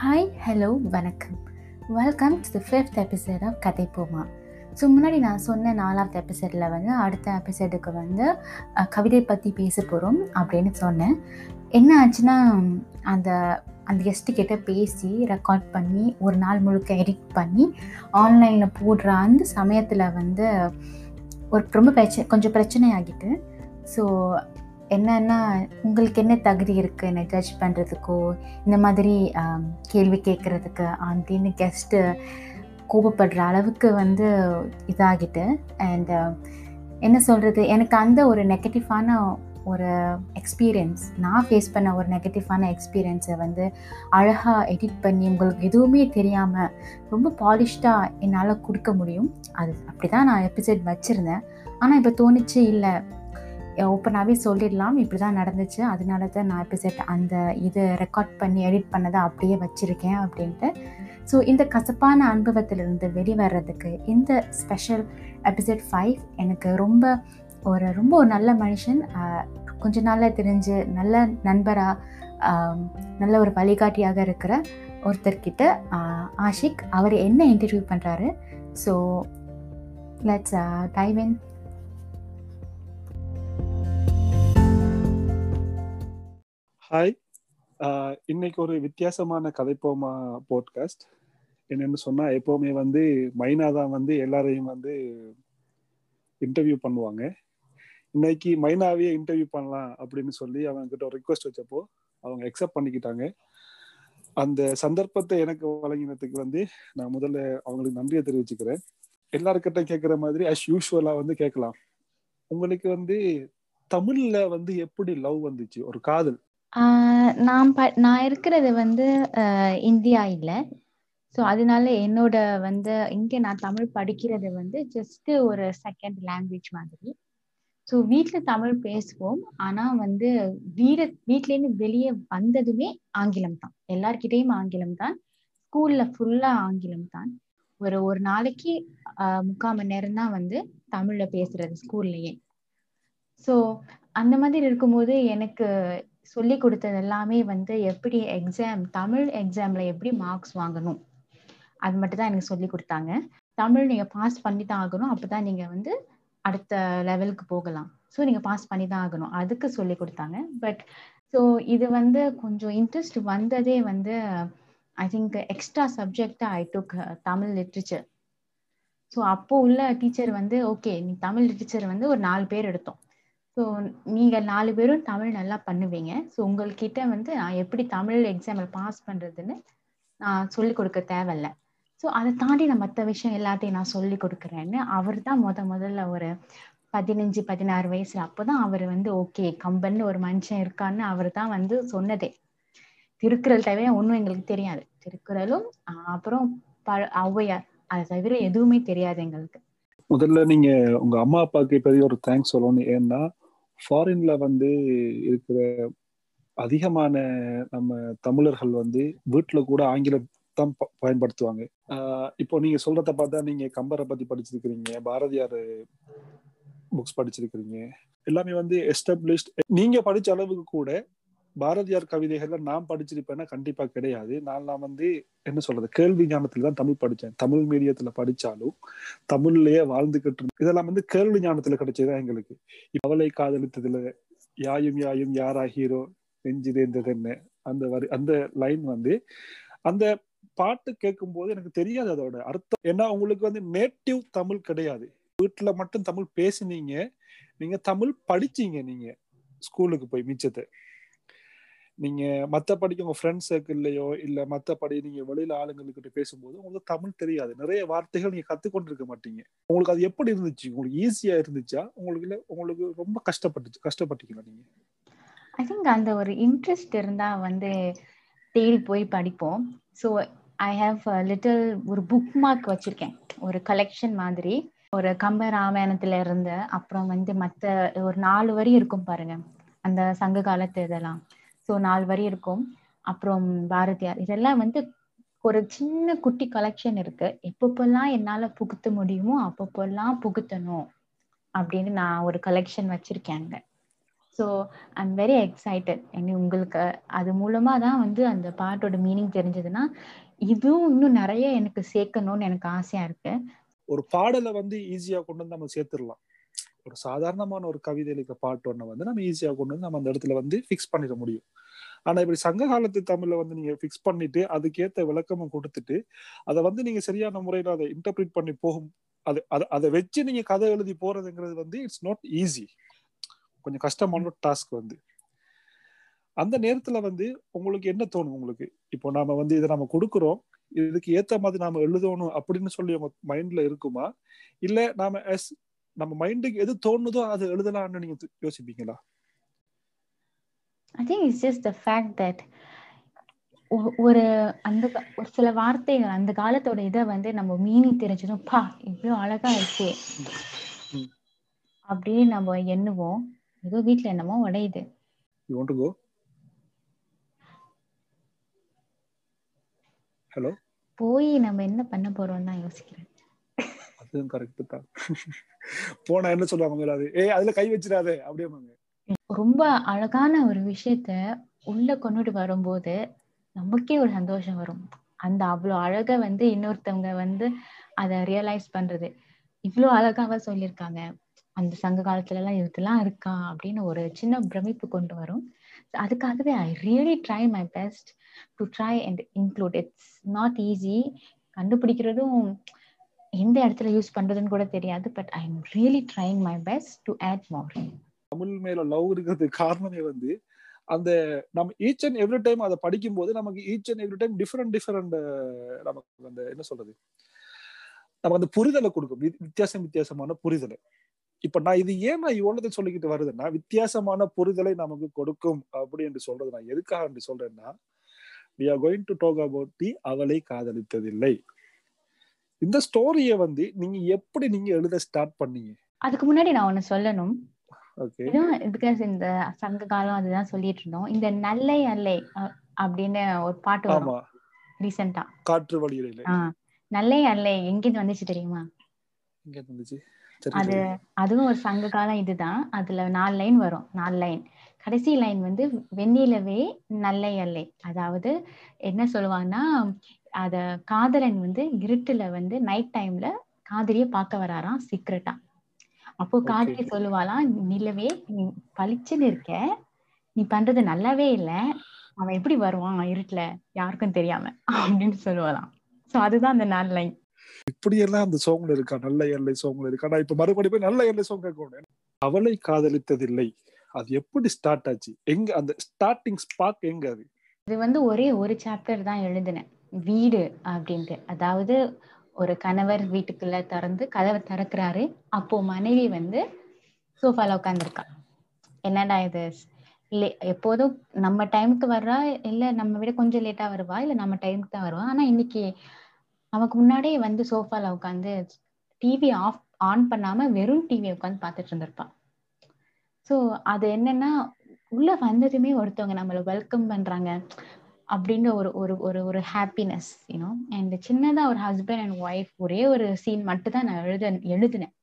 Hi hello வணக்கம். Welcome to the fifth episode of கதை போமா. ஸோ முன்னாடி நான் சொன்ன நாலாவது எபிசோடில் வந்து அடுத்த எபிசோடுக்கு வந்து கவிதை பற்றி பேச போகிறோம் அப்படின்னு சொன்னேன். என்ன ஆச்சுன்னா அந்த அந்த கெஸ்ட்டு கிட்ட பேசி ரெக்கார்ட் பண்ணி ஒரு நாள் முழுக்க எடிட் பண்ணி ஆன்லைனில் போடுற அந்த சமயத்தில் வந்து ஒரு ரொம்ப பிரச்சனை கொஞ்சம் பிரச்சனை ஆகிட்டு ஸோ என்னன்னா உங்களுக்கு என்ன தகுதி இருக்குது என்னை ஜட்ஜ் பண்ணுறதுக்கோ இந்த மாதிரி கேள்வி கேட்குறதுக்கு அப்படின்னு கெஸ்ட்டு கோபப்படுற அளவுக்கு வந்து இதாகிட்டு அண்ட் என்ன சொல்கிறது எனக்கு அந்த ஒரு நெகட்டிவான ஒரு எக்ஸ்பீரியன்ஸ் நான் ஃபேஸ் பண்ண ஒரு நெகட்டிவான எக்ஸ்பீரியன்ஸை வந்து அழகாக எடிட் பண்ணி உங்களுக்கு எதுவுமே தெரியாமல் ரொம்ப பாலிஷ்டாக என்னால் கொடுக்க முடியும். அது அப்படி தான் நான் எபிசோட் வச்சுருந்தேன். ஆனால் இப்போ தோணுச்சு இல்லை ஓப்பனாகவே சொல்லிடலாம். இப்படி தான் நடந்துச்சு. அதனால தான் நான் எபிசோட் அந்த இது ரெக்கார்ட் பண்ணி எடிட் பண்ணதை அப்படியே வச்சுருக்கேன் அப்படின்ட்டு. ஸோ இந்த கசப்பான அனுபவத்திலிருந்து வெளிவரதுக்கு இந்த ஸ்பெஷல் எபிசோட் ஃபைவ் எனக்கு ரொம்ப ஒரு ரொம்ப ஒரு நல்ல மனுஷன். கொஞ்ச நாளில் தெரிஞ்சு நல்ல நண்பராக நல்ல ஒரு வழிகாட்டியாக இருக்கிற ஒருத்தர்கிட்ட ஆஷிக் அவர் என்ன இன்டர்வியூ பண்ணுறாரு so let's dive in hi uh, இன்னைக்கு ஒரு வித்தியாசமான கதைப்போமா போட்காஸ்ட் என்னன்னு சொன்னா எப்பவுமே வந்து மைனா தான் வந்து எல்லாரையும் வந்து இன்டர்வியூ பண்ணுவாங்க. இன்னைக்கு மைனாவே இன்டர்வியூ பண்ணலாம் அப்படின்னு சொல்லி அவங்க கிட்ட ஒரு ரிக்வஸ்ட் வச்சப்போ அவங்க அக்செப்ட் பண்ணிக்கிட்டாங்க. அந்த சந்தர்ப்பத்தை எனக்கு வழங்கினதுக்கு வந்து நான் முதல்ல அவங்களுக்கு நன்றியை தெரிவிச்சுக்கிறேன். எல்லாருக்கிட்ட கேட்குற மாதிரி அஸ் யூஸ்வலா வந்து கேட்கலாம். உங்களுக்கு வந்து தமிழ்ல வந்து எப்படி லவ் வந்துச்சு? ஒரு காதல். நான் ப நான் இருக்கிறது வந்து இந்தியா இல்லை. ஸோ அதனால என்னோட வந்து இங்கே நான் தமிழ் படிக்கிறது வந்து ஜஸ்ட் ஒரு செகண்ட் லாங்குவேஜ் மாதிரி. ஸோ வீட்டில் தமிழ் பேசுவோம். ஆனால் வந்து வீடு வீட்லேருந்து வெளியே வந்ததுமே ஆங்கிலம் தான். எல்லார்கிட்டேயும் ஆங்கிலம் தான். ஸ்கூலில் ஃபுல்லாக ஆங்கிலம் தான். ஒரு ஒரு நாளைக்கு முக்கால் மணி நேரம் தான் வந்து தமிழில் பேசுறது ஸ்கூல்லையே. ஸோ அந்த மாதிரி இருக்கும்போது எனக்கு சொல்லி கொடுத்தது எல்லாமே வந்து எப்படி எக்ஸாம் தமிழ் எக்ஸாம்ல எப்படி மார்க்ஸ் வாங்கணும்? அது மட்டும் தான் எனக்கு சொல்லி கொடுத்தாங்க. தமிழ் நீங்க பாஸ் பண்ணி தான் ஆகணும். அப்பதான் நீங்க வந்து அடுத்த லெவலுக்கு போகலாம். ஸோ நீங்க பாஸ் பண்ணி தான் ஆகணும். அதுக்கு சொல்லி கொடுத்தாங்க. பட் ஸோ இது வந்து கொஞ்சம் இன்ட்ரெஸ்ட் வந்ததே வந்து I think extra சப்ஜெக்டா I took Tamil literature so அப்போ உள்ள டீச்சர் வந்து ஓகே நீ தமிழ் லிட்ரேச்சர் வந்து ஒரு நாலு பேர் எடுத்தோம். ஸோ நீங்கள் நாலு பேரும் தமிழ் நல்லா பண்ணுவீங்க. ஸோ உங்கள்கிட்ட வந்து நான் எப்படி தமிழ் எக்ஸாமில் பாஸ் பண்ணுறதுன்னு நான் சொல்லிக் கொடுக்க தேவையில்ல. ஸோ அதை தாண்டி நான் மற்ற விஷயம் எல்லாத்தையும் நான் சொல்லி கொடுக்குறேன்னு அவர் தான் முத முதல்ல ஒரு பதினஞ்சு பதினாறு வயசுல அப்போதான் அவர் வந்து ஓகே கம்பன்னு ஒரு மனுஷன் இருக்கான்னு அவர் தான் வந்து சொன்னதே. திருக்குறள் தவிர ஒன்றும் எங்களுக்கு தெரியாது. திருக்குறளும் அப்புறம் ப ஔவையார். அதை தவிர எதுவுமே தெரியாது எங்களுக்கு. முதல்ல நீங்க உங்க அம்மா அப்பாவுக்கு பெரிய ஒரு தேங்க்ஸ் சொல்லணும் ஏன்னா ஃபாரின்ல வந்து இருக்கிற அதிகமான நம்ம தமிழர்கள் வந்து வீட்டுல கூட ஆங்கிலம் தான் ப- பயன்படுத்துவாங்க. இப்போ நீங்க சொல்றத பார்த்தா நீங்க கம்பரை பத்தி படிச்சிருக்கிறீங்க பாரதியார் புக்ஸ் படிச்சிருக்கிறீங்க. எல்லாமே வந்து எஸ்டாப்ளிஷ்ட் நீங்க படிச்ச அளவுக்கு கூட பாரதியார் கவிதைகள்ல நான் படிச்சிருப்பேன்னா கண்டிப்பா கிடையாது. நான் நான் வந்து என்ன சொல்றது கேள்வி ஞானத்துல தான் தமிழ் படித்தேன் தமிழ் மீடியத்துல படிச்சாலும் தமிழ்லயே வாழ்ந்துகிட்டு இருந்தேன் இதெல்லாம் வந்து கேள்வி ஞானத்துல கிடைச்சதுதான் எங்களுக்கு. அவளை காதலித்ததுல யாயும் யாயும் யாரா ஹீரோ நெஞ்சிதேந்தது என்ன? அந்த வரி அந்த லைன் வந்து அந்த பாட்டு கேட்கும் போது எனக்கு தெரியாது அதோட அர்த்தம். ஏன்னா உங்களுக்கு வந்து நேட்டிவ் தமிழ் கிடையாது. வீட்டுல மட்டும் தமிழ் பேசுனீங்க. நீங்க தமிழ் படிச்சீங்க நீங்க. ஸ்கூலுக்கு போய் மிச்சத்தை. நீங்க மத்தபடிக்கு உங்க ஃப்ரெண்ட்ஸ் சர்க்கிள்லயோ இல்ல மத்தபடி நீங்க வெளியில ஆளுங்கள்கிட்ட பேசும்போது உங்களுக்கு தமிழ் தெரியாது. நிறைய வார்த்தைகள் நீங்க கத்துக்கொண்டு இருக்க மாட்டீங்க. உங்களுக்கு அது எப்படி இருந்துச்சு? உங்களுக்கு ஈஸியா இருந்துச்சா? உங்களுக்கு இல்ல உங்களுக்கு ரொம்ப கஷ்டப்பட்டுச்சு கஷ்டப்பட்டீங்களா நீங்க? ஐ திங்க் அந்த ஒரு இன்ட்ரெஸ்ட் இருந்தா வந்து தேடி போய் படிப்போம். ஸோ ஐ ஹாவ் லிட்டில் ஒரு புக் மார்க் வச்சிருக்கேன். ஒரு கலெக்ஷன் மாதிரி. ஒரு கம்ப ராமாயணத்துல இருந்து அப்புறம் வந்து மற்ற ஒரு நாலு வரி இருக்கும் பாருங்க. அந்த சங்க காலத்து இதெல்லாம். ஸோ நாலு வரி இருக்கும். அப்புறம் பாரதியார். இதெல்லாம் வந்து ஒரு சின்ன குட்டி கலெக்ஷன் இருக்கு. எப்பப்பெல்லாம் என்னால புகுத்த முடியுமோ அப்பப்பெல்லாம் புகுத்தணும் அப்படின்னு நான் ஒரு கலெக்ஷன் வச்சிருக்கேன் ஸோ ஐம் வெரி எக்ஸைட்டட் உங்களுக்கு அது மூலமா தான் வந்து அந்த பாட்டோட மீனிங் தெரிஞ்சதுன்னா இதுவும் இன்னும் நிறைய எனக்கு சேர்க்கணும்னு எனக்கு ஆசையா இருக்கு. ஒரு பாடலை வந்து ஈஸியா கொண்டு வந்து நம்ம சேர்த்துடலாம். ஒரு சாதாரணமான ஒரு கவிதை பாட்டு ஒன்று வந்து நம்ம ஈஸியாக கொண்டு வந்து நம்ம அந்த இடத்துல வந்து ஃபிக்ஸ் பண்ணிட முடியும். ஆனா இப்படி சங்க காலத்து தமிழ்ல வந்து நீங்க ஃபிக்ஸ் பண்ணிட்டு அதுக்கேற்ற விளக்கமும் கொடுத்துட்டு அதை வந்து நீங்க சரியான முறையில அதை இன்டர்பிரிட் பண்ணி போகும் அது அதை அதை வச்சு நீங்க கதை எழுதி போறதுங்கிறது வந்து இட்ஸ் நாட் ஈஸி கொஞ்சம் கஷ்டமான டாஸ்க் வந்து. அந்த நேரத்துல வந்து உங்களுக்கு என்ன தோணும் உங்களுக்கு? இப்போ நாம வந்து இதை நம்ம கொடுக்குறோம் இதுக்கு ஏத்த மாதிரி நாம எழுதணும் அப்படின்னு சொல்லி உங்க மைண்ட்ல இருக்குமா? இல்ல நாம எஸ் நம்ம மைண்டுக்கு எது தோணுதோ அது எழுதலாம்னு நீங்க யோசிப்பீங்களா? I think it's just the fact that ஒரு அந்த ஒரு சில வார்த்தைகள் அந்த காலத்தோட இதை வந்து நம்ம மீனிங் தெரிஞ்சதும் பா இவ்வளோ அழகா இருக்கே. அப்படின்னு நம்ம எண்ணுவோம். ஏதோ வீட்ல என்னமோ உடையுது. போய் நம்ம என்ன பண்ண போறோம்னு தான் யோசிக்கிறேன். அதுவும் கரெக்ட் தான். போனா என்ன சொல்லுவாங்க மேலாது ஏ அதுல கை வச்சிடாதே அப்படியே ரொம்ப அழகான ஒரு விஷயத்த உள்ள கொண்டுட்டு வரும்போது நமக்கே ஒரு சந்தோஷம் வரும். அந்த அவ்வளோ அழக வந்து இன்னொருத்தவங்க வந்து அதை ரியலைஸ் பண்றது. இவ்வளோ அழகாவா சொல்லியிருக்காங்க. அந்த சங்க காலத்துல எல்லாம் இதெல்லாம் இருக்கா அப்படின்னு ஒரு சின்ன பிரமிப்பு கொண்டு வரும். அதுக்காகவே I really try my best to try and include it's not easy கண்டுபிடிக்கிறதும் எந்த இடத்துல யூஸ் பண்றதுன்னு கூட தெரியாது but I am really trying my best to add more Tamil மேல லவ் இருக்கிறதுக்கு காரணமே வந்து அந்த நம்ம ஈச் அண்ட் எவ்ரி டைம் அதை படிக்கும் போது நமக்கு each and every time different different நமக்கு அந்த என்ன சொல்றது? நமக்கு அந்த புரிதலை கொடுக்கும். வி- வித்தியாசம் வித்தியாசமான புரிதலை. இப்ப நான் இது ஏன் நான் இவ்வளவு சொல்லிக்கிட்டு வருதுன்னா வித்தியாசமான புரிதலை நமக்கு கொடுக்கும் அப்படி என்று சொல்றது நான் எதுக்காக என்று சொல்றேன்னா we are going to talk about the அவளை காதலித்ததில்லை. இந்த ஸ்டோரியை வந்து நீங்க எப்படி நீங்க எழுத ஸ்டார்ட் பண்ணீங்க? அதுக்கு முன்னாடி நான் ஒண்ணு சொல்லணும். பிகாஸ் இந்த சங்க காலம் அதுதான் சொல்லிட்டு இருந்தோம். இந்த நல்லை அல்லை அப்படின்னு ஒரு பாட்டு வரும். ரீசெண்டா காற்று வழியில. நல்லை அல்லை எங்கிருந்து வந்துச்சு தெரியுமா? அது அதுவும் ஒரு சங்க காலம் இதுதான். அதுல நாலு லைன் வரும். நாலு லைன். கடைசி லைன் வந்து வெண்ணிலவே நல்லை அல்லை. அதாவது என்ன சொல்லுவாங்கன்னா அத காதலன் வந்து இருட்டுல வந்து நைட் டைம்ல காதலிய பார்க்க வராராம் சீக்கிரட்டா அப்போ. காதலி சொல்லுவாளாம் நிலவே நீ பளிச்சுன்னு இருக்க. நீ பண்றது நல்லாவே இல்ல. அவன் எப்படி வருவான் இருட்டுல? யாருக்கும் தெரியாம. அப்படின்னு சொல்லுவாளாம். சோ அதுதான் அந்த நாலு லைன் இப்படி எல்லாம் அந்த சாங்ல இருக்கா? நல்ல எல்லை சாங்ல இருக்கா? நான் இப்ப மறுபடியும் போய் நல்ல எல்லை சாங் கேட்கணும் அவளை காதலித்ததில்லை. அது எப்படி ஸ்டார்ட் ஆச்சு? எங்க அந்த ஸ்டார்டிங் ஸ்பார்க் எங்க அது? இது வந்து ஒரே ஒரு சாப்டர் தான் எழுதினேன். வீடு அப்படின்ட்டு. அதாவது ஒரு கணவர் வீட்டுக்குள்ள திறந்து கதவை திறக்கிறாரு. அப்போ மனைவி வந்து சோஃபால உட்காந்துருக்கா என்னடா இது? இல்லை எப்போதும் நம்ம டைமுக்கு வர்றா? இல்ல நம்ம விட கொஞ்சம் லேட்டா வருவா? இல்ல நம்ம டைமுக்கு தான் வருவா? ஆனா இன்னைக்கு நமக்கு முன்னாடியே வந்து சோஃபால உட்காந்து டிவி ஆஃப் ஆன் பண்ணாம வெறும் டிவியை உட்காந்து பார்த்துட்டு இருந்திருப்பா. சோ அது என்னன்னா உள்ள வந்ததுமே ஒருத்தவங்க நம்மளை வெல்கம் பண்றாங்க. அப்படின்ற ஒரு ஒரு ஒரு ஒரு ஹாப்பினஸ் யூனோ அண்ட் சின்னதா ஒரு ஹஸ்பண்ட் அண்ட் ஒய்ஃப் ஒரே ஒரு சீன் மட்டும் தான் நான் எழுத எழுதினேன்.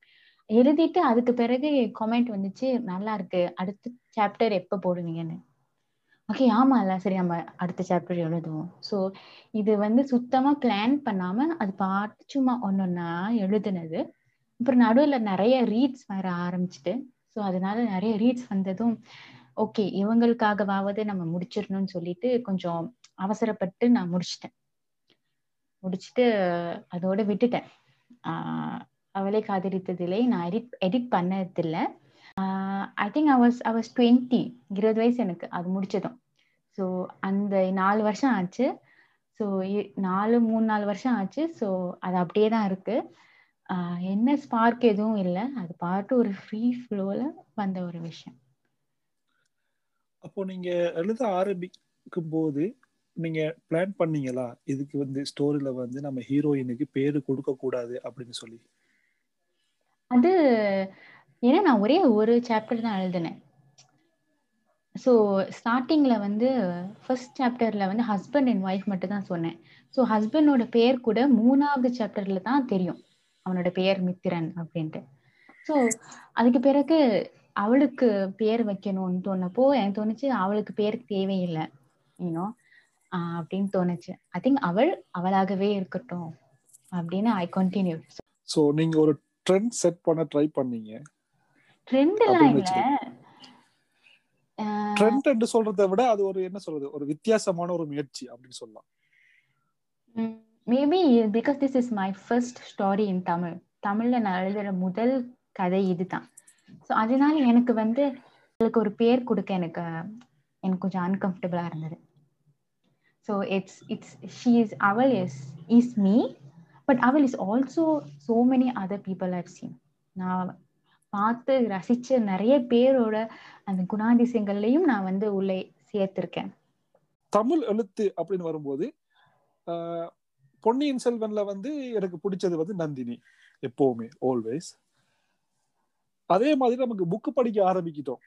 எழுதிட்டு அதுக்கு பிறகு கமெண்ட் வந்துச்சு நல்லா இருக்கு அடுத்த சாப்டர் எப்போ போடுவீங்கன்னு. ஓகே ஆமா இல்ல சரி நம்ம அடுத்த சாப்டர் எழுதுவோம். ஸோ இது வந்து சுத்தமா பிளான் பண்ணாம அது பார்த்து சும்மா ஒன்னொன்னா எழுதுனது. அப்புறம் நடுவில் நிறைய ரீட்ஸ் வர ஆரம்பிச்சுட்டு ஸோ அதனால நிறைய ரீட்ஸ் வந்ததும் ஓகே இவங்களுக்காகவாவது நம்ம முடிச்சிடணும்னு சொல்லிட்டு கொஞ்சம் அவசரப்பட்டு நான் முடிச்சிட்டேன். முடிச்சுட்டு அதோட விட்டுட்டேன். ஆஹ் அவளை காதலித்ததில்லை நான் எடிட் எடிட் பண்ணதில்லை. I think I was I was twenty இருபது வயசு எனக்கு அது முடிச்சதும். ஸோ அந்த நாலு வருஷம் ஆச்சு. ஸோ நாலு மூணு நாலு வருஷம் ஆச்சு. ஸோ அது அப்படியே தான் இருக்கு. என்ன ஸ்பார்க் எதுவும் இல்லை. அது பாட்டு ஒரு ஃப்ரீ ஃப்ளோவில் வந்த ஒரு விஷயம். அப்போ நீங்க எழுத ஆரம்பிக்கும் போது நீங்க பிளான் பண்ணீங்களா? இதுக்கு வந்து ஸ்டோரியில வந்து நம்ம ஹீரோயினுக்கு பேரு கொடுக்க கூடாது அப்படின்னு சொல்லி. அது ஏன்னா நான் ஒரே ஒரு சாப்டர் தான் எழுதினேன். ஸோ ஸ்டார்டிங்ல வந்து ஃபர்ஸ்ட் சாப்டர்ல வந்து ஹஸ்பண்ட் அண்ட் ஒய்ஃப் மட்டும் தான் சொன்னேன். ஸோ ஹஸ்பண்டோட பேர் கூட மூணாவது சாப்டர்ல தான் தெரியும். அவனோட பெயர் மித்திரன் அப்படின்ட்டு. ஸோ அதுக்கு பிறகு அவளுக்கு பேர் வைக்கணும்னு தோணப்போ எனக்கு தோணுச்சு அவளுக்கு பேர் தேவையில்லை. யூனோ அப்படின்னு தோணுச்சு. ஐ திங்க் அவள் அவளாகவே இருக்கட்டும் அப்படின்னு ஐ கண்டினியூ சோ நீங்க ஒரு ட்ரெண்ட் செட் பண்ண ட்ரை பண்ணீங்க. ட்ரெண்ட் எல்லாம் அப்படின்னு இல்ல. ட்ரெண்ட் என்று சொல்றதை விட அது ஒரு என்ன சொல்றது ஒரு வித்தியாசமான ஒரு முயற்சி அப்படின்னு சொல்லலாம். Maybe because this is my first story in Tamil தமிழ்ல நான் எழுதுற முதல் கதை இதுதான். ஸோ அதனால எனக்கு வந்து அதுக்கு ஒரு பேர் கொடுக்க எனக்கு எனக்கு கொஞ்சம் அன்கம்ஃபர்டபுளாக இருந்தது. So it's it's she is அவள் இஸ் இஸ் மீ பட் அவள் is also so many other people have seen நான் பார்த்து ரசிச்ச நிறைய பேரோட அந்த குணாதிசயங்கள்லையும் நான் வந்து உள்ளே சேர்த்திருக்கேன். தமிழ் எழுத்து அப்படின்னு வரும்போது ஆஹ், பொன்னியின் செல்வன்ல வந்து எனக்கு பிடிச்சது வந்து நந்தினி எப்பவுமே ஆல்வேஸ் அதே மாதிரி நமக்கு புக்கு படிக்க ஆரம்பிக்கிட்டோம்.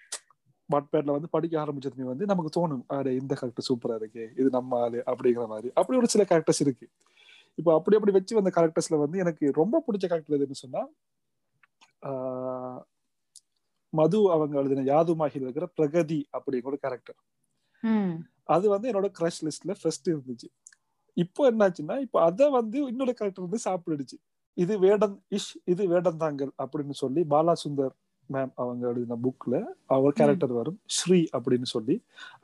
வாட்பேட்ல வந்து படிக்க ஆரம்பிச்சதுமே வந்து நமக்கு தோணும் அடே இந்த கேரக்டர் சூப்பரா இருக்கு இது நம்ம ஆளு அப்படிங்கிற மாதிரி. அப்படி ஒரு சில கேரக்டர்ஸ் இருக்கு. இப்போ அப்படி அப்படி வச்சு வந்த கேரக்டர்ஸ்ல வந்து எனக்கு ரொம்ப பிடிச்ச கேரக்டர் எதுன்னு சொன்னா மது அவங்க எழுதின யாதுமாகில் இருக்கிற பிரகதி அப்படிங்கிற ஒரு கேரக்டர் அது வந்து என்னோட கிரஷ் லிஸ்ட்ல ஃபர்ஸ்ட் இருந்துச்சு. இப்போ என்னாச்சுன்னா இப்போ அதை வந்து இன்னொரு கேரக்டர் வந்து சாப்பிடுச்சு இது வேடம் இஷ் இது வேடந்தாங்கல் அப்படின்னு சொல்லி பாலா சுந்தர் மேம் அவங்க எழுதின புக்ல அவர் கேரக்டர் வரும். ஸ்ரீ அப்படின்னு சொல்லி.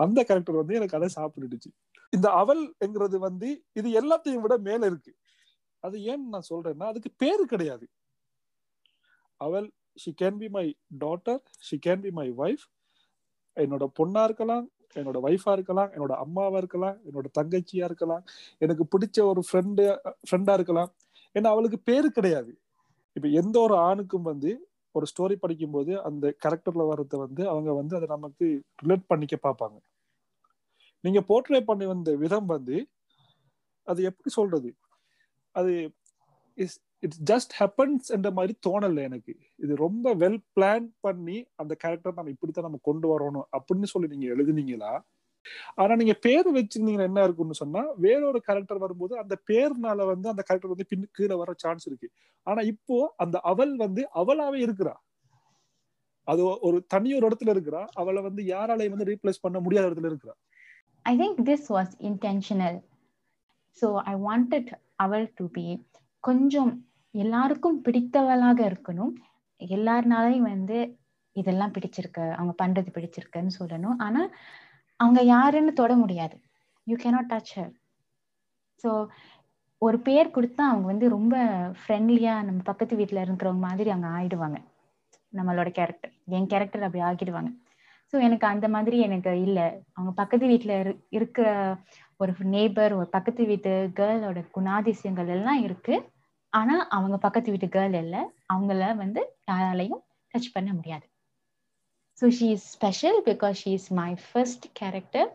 அந்த கேரக்டர் வந்து எனக்கு அதை சாப்பிடுச்சு இந்த அவள் என்கிறது வந்து இது எல்லாத்தையும் விட மேல இருக்கு. அது ஏன்னு நான் சொல்றேன்னா அதுக்கு பேரு கிடையாது. அவள் she can be my daughter she can be my wife என்னோட பொண்ணா இருக்கலாம் என்னோட ஒய்ஃபா இருக்கலாம் என்னோட அம்மாவா இருக்கலாம் என்னோட தங்கச்சியா இருக்கலாம் எனக்கு பிடிச்ச ஒரு ஃப்ரெண்டு ஃப்ரெண்டா இருக்கலாம். ஏன்னா அவளுக்கு பேரு கிடையாது. இப்ப எந்த ஒரு ஆணுக்கும் வந்து ஒரு ஸ்டோரி படிக்கும்போது அந்த கேரக்டர்ல வர்றத வந்து அவங்க வந்து அதை நமக்கு ரிலேட் பண்ணிக்க பார்ப்பாங்க. நீங்க போர்ட்ரே பண்ணி வந்த விதம் வந்து அது எப்படி சொல்றது? அது இஸ் இட்ஸ் ஜஸ்ட் ஹேப்பன்ஸ் என்ற மாதிரி தோணல எனக்கு. இது ரொம்ப வெல் பிளான் பண்ணி அந்த கேரக்டர் நம்ம இப்படித்தான் நம்ம கொண்டு வரணும் அப்படின்னு சொல்லி நீங்க எழுதுனீங்களா? ஆனா நீங்க பேர் வச்சிருந்தீங்கன்னா என்ன இருக்கும்னு சொன்னா வேறொரு கேரக்டர் வரும்போது அந்த பேர்னால வந்து அந்த கேரக்டர் வந்து பின் கீழே வர சான்ஸ் இருக்கு. ஆனா இப்போ அந்த அவள் வந்து அவளாவே இருக்கிறா. அது ஒரு தனி ஒரு இடத்துல இருக்கிறா. அவளை வந்து யாராலையும் வந்து ரீப்ளேஸ் பண்ண முடியாத இடத்துல இருக்கிறா. I think this was intentional so I wanted அவள் டு பி கொஞ்சம் எல்லாருக்கும் பிடித்தவளாக இருக்கணும். எல்லாருனாலையும் வந்து இதெல்லாம் பிடிச்சிருக்கு அவங்க பண்றது பிடிச்சிருக்குன்னு சொல்லணும். ஆனா அவங்க யாருன்னு தொட முடியாது. You cannot touch her so ஒரு பேர் கொடுத்தா அவங்க வந்து ரொம்ப ஃப்ரெண்ட்லியா நம்ம பக்கத்து வீட்டில் இருக்கிறவங்க மாதிரி அவங்க ஆயிடுவாங்க. நம்மளோட கேரக்டர் என் கேரக்டர் அப்படி ஆகிடுவாங்க ஸோ எனக்கு அந்த மாதிரி எனக்கு இல்லை. அவங்க பக்கத்து வீட்டில் இருக்கிற ஒரு நேபர் ஒரு பக்கத்து வீட்டு கேர்ளோட குணாதிசயங்கள் எல்லாம் இருக்கு. ஆனால் அவங்க பக்கத்து வீட்டு கேர்ள் இல்லை. அவங்கள வந்து யாராலையும் டச் பண்ண முடியாது. So she is special because she is my first character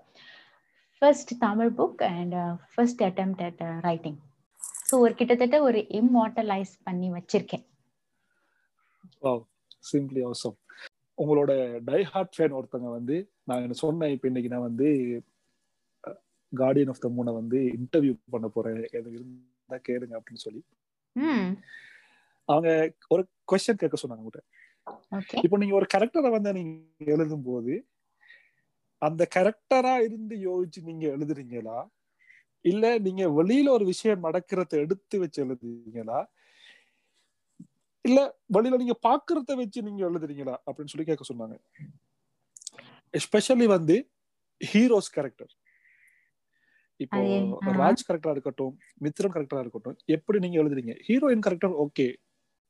first Tamil book and first attempt at writing so ஒரு கிட்டத்தட்ட ஒரு இம்மார்டலைஸ் பண்ணி வச்சிருக்கேன். சிம்பிளி அவசம் உங்களோட டை ஹார்ட் ஃபேன் ஒருத்தவங்க வந்து நான் என்ன சொன்னேன் இப்போ இன்னைக்கு நான் வந்து கார்டியன் ஆஃப் த மூனை வந்து இன்டர்வியூ பண்ண போறேன். எனக்கு இருந்தா கேளுங்க அப்படின்னு சொல்லி. அவங்க ஒரு கொஸ்டின் கேட்க சொன்னாங்க உங்கள்கிட்ட இப்போ நீங்க ஒரு கேரக்டரை வந்து நீங்க எழுதும் போது அந்த கேரக்டரா இருந்து யோசிச்சு நீங்க எழுதுறீங்களா? இல்ல நீங்க வெளியில ஒரு விஷயம் நடக்கிறத எடுத்து வச்சு எழுதுறீங்களா? இல்ல வெளியில நீங்க பாக்குறத வச்சு நீங்க எழுதுறீங்களா? அப்படின்னு சொல்லி கேட்க சொன்னாங்க. எஸ்பெஷலி வந்து ஹீரோஸ் கேரக்டர் இப்போ. ராஜ் கேரக்டரா இருக்கட்டும் மித்ரன் கேரக்டரா இருக்கட்டும் எப்படி நீங்க எழுதுறீங்க? ஹீரோயின் கேரக்டர் ஓகே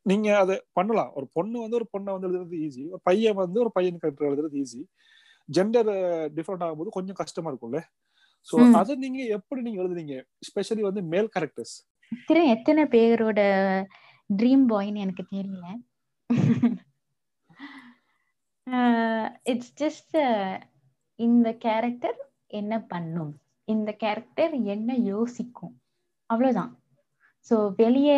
நீங்க அதை பண்ணலாம். ஒரு பொண்ணு வந்து ஒரு பொண்ணை வந்து எழுதுறது ஈஸி ஒரு பையன் வந்து ஒரு பையன் கேரக்டர் எழுதுறது ஈஸி ஜெண்டர் டிஃப்ரெண்ட் ஆகும்போது கொஞ்சம் கஷ்டமா இருக்கும்ல. சோ. அதை நீங்க எப்படி நீங்க எழுதுறீங்க ஸ்பெஷலி வந்து மேல் கேரக்டர்ஸ் எத்தனை எத்தனை பேரோட ட்ரீம் பாய்ன்னு எனக்கு தெரியல. இட்ஸ் ஜஸ்ட் இந்த கேரக்டர் என்ன பண்ணும்? இந்த கேரக்டர் என்ன யோசிக்கும்? அவ்வளவுதான். ஸோ வெளியே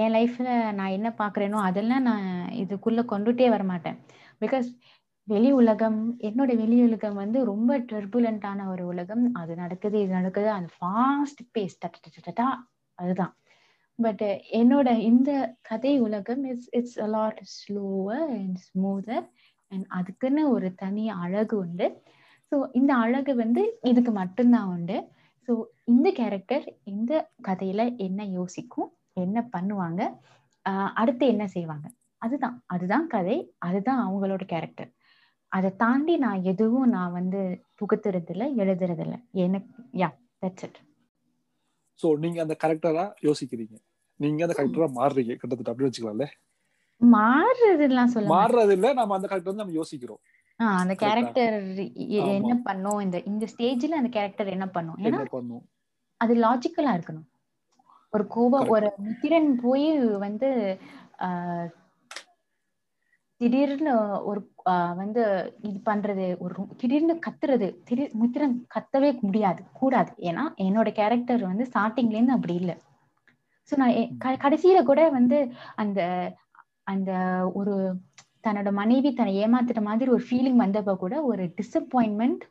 என் லைஃப்பில் நான் என்ன பார்க்குறேனோ அதெல்லாம் நான் இதுக்குள்ளே கொண்டுட்டே வர மாட்டேன் பிகாஸ் வெளி உலகம் என்னோட வெளி உலகம் வந்து ரொம்ப டர்புலண்டான ஒரு உலகம். அது நடக்குது இது நடக்குது அந்த ஃபாஸ்ட் பேஸ் டட்டா அதுதான். பட் என்னோட இந்த கதை உலகம் it's it's a lot slower and smoother and அதுக்குன்னு ஒரு தனி அழகு உண்டு. ஸோ இந்த அழகு வந்து இதுக்கு மட்டும்தான் உண்டு. ஸோ இந்த கேரக்டர் இந்த கதையில என்ன யோசிக்கும் என்ன பண்ணுவாங்க அடுத்து என்ன செய்வாங்க? அதுதான் அதுதான் கதை அதுதான் அவங்களோட கேரக்டர் அதை தாண்டி நான் எதுவும் நான் வந்து புகுத்துறது இல்லை எழுதுறது இல்லை எனக்கு யா தட்ஸ் இட் சோ நீங்க அந்த கரெக்டரா யோசிக்கிறீங்க. நீங்க அந்த கரெக்டரா மாறுறீங்க கிட்டத்தட்ட அப்படி வச்சுக்கலாம்ல. மாறுறதுலாம் சொல்ல. மாறுறது இல்ல நம்ம அந்த கரெக்டர் வந்து நம்ம யோசிக்கிறோம். அந்த? கேரக்டர். என்ன பண்ணும்? இந்த இந்த ஸ்டேஜ்ல அந்த கேரக்டர் என்ன பண்ணும்? ஏன்னா அது லாஜிக்கலா இருக்கணும். ஒரு கோபம். ஒரு மித்திரன் போய் வந்து திடீர்னு ஒரு வந்து இது பண்றது ஒரு திடீர்னு கத்துறது திடீர் மித்திரன் கத்தவே முடியாது கூடாது. ஏன்னா என்னோட கேரக்டர் வந்து ஸ்டார்டிங்ல இருந்து அப்படி இல்லை. ஸோ நான் கடைசியில கூட வந்து அந்த அந்த ஒரு தன்னோட மனைவி தன்னை ஏமாத்துற மாதிரி ஒரு ஃபீலிங் வந்தப்ப கூட ஒரு டிசப்பாயின்மெண்ட்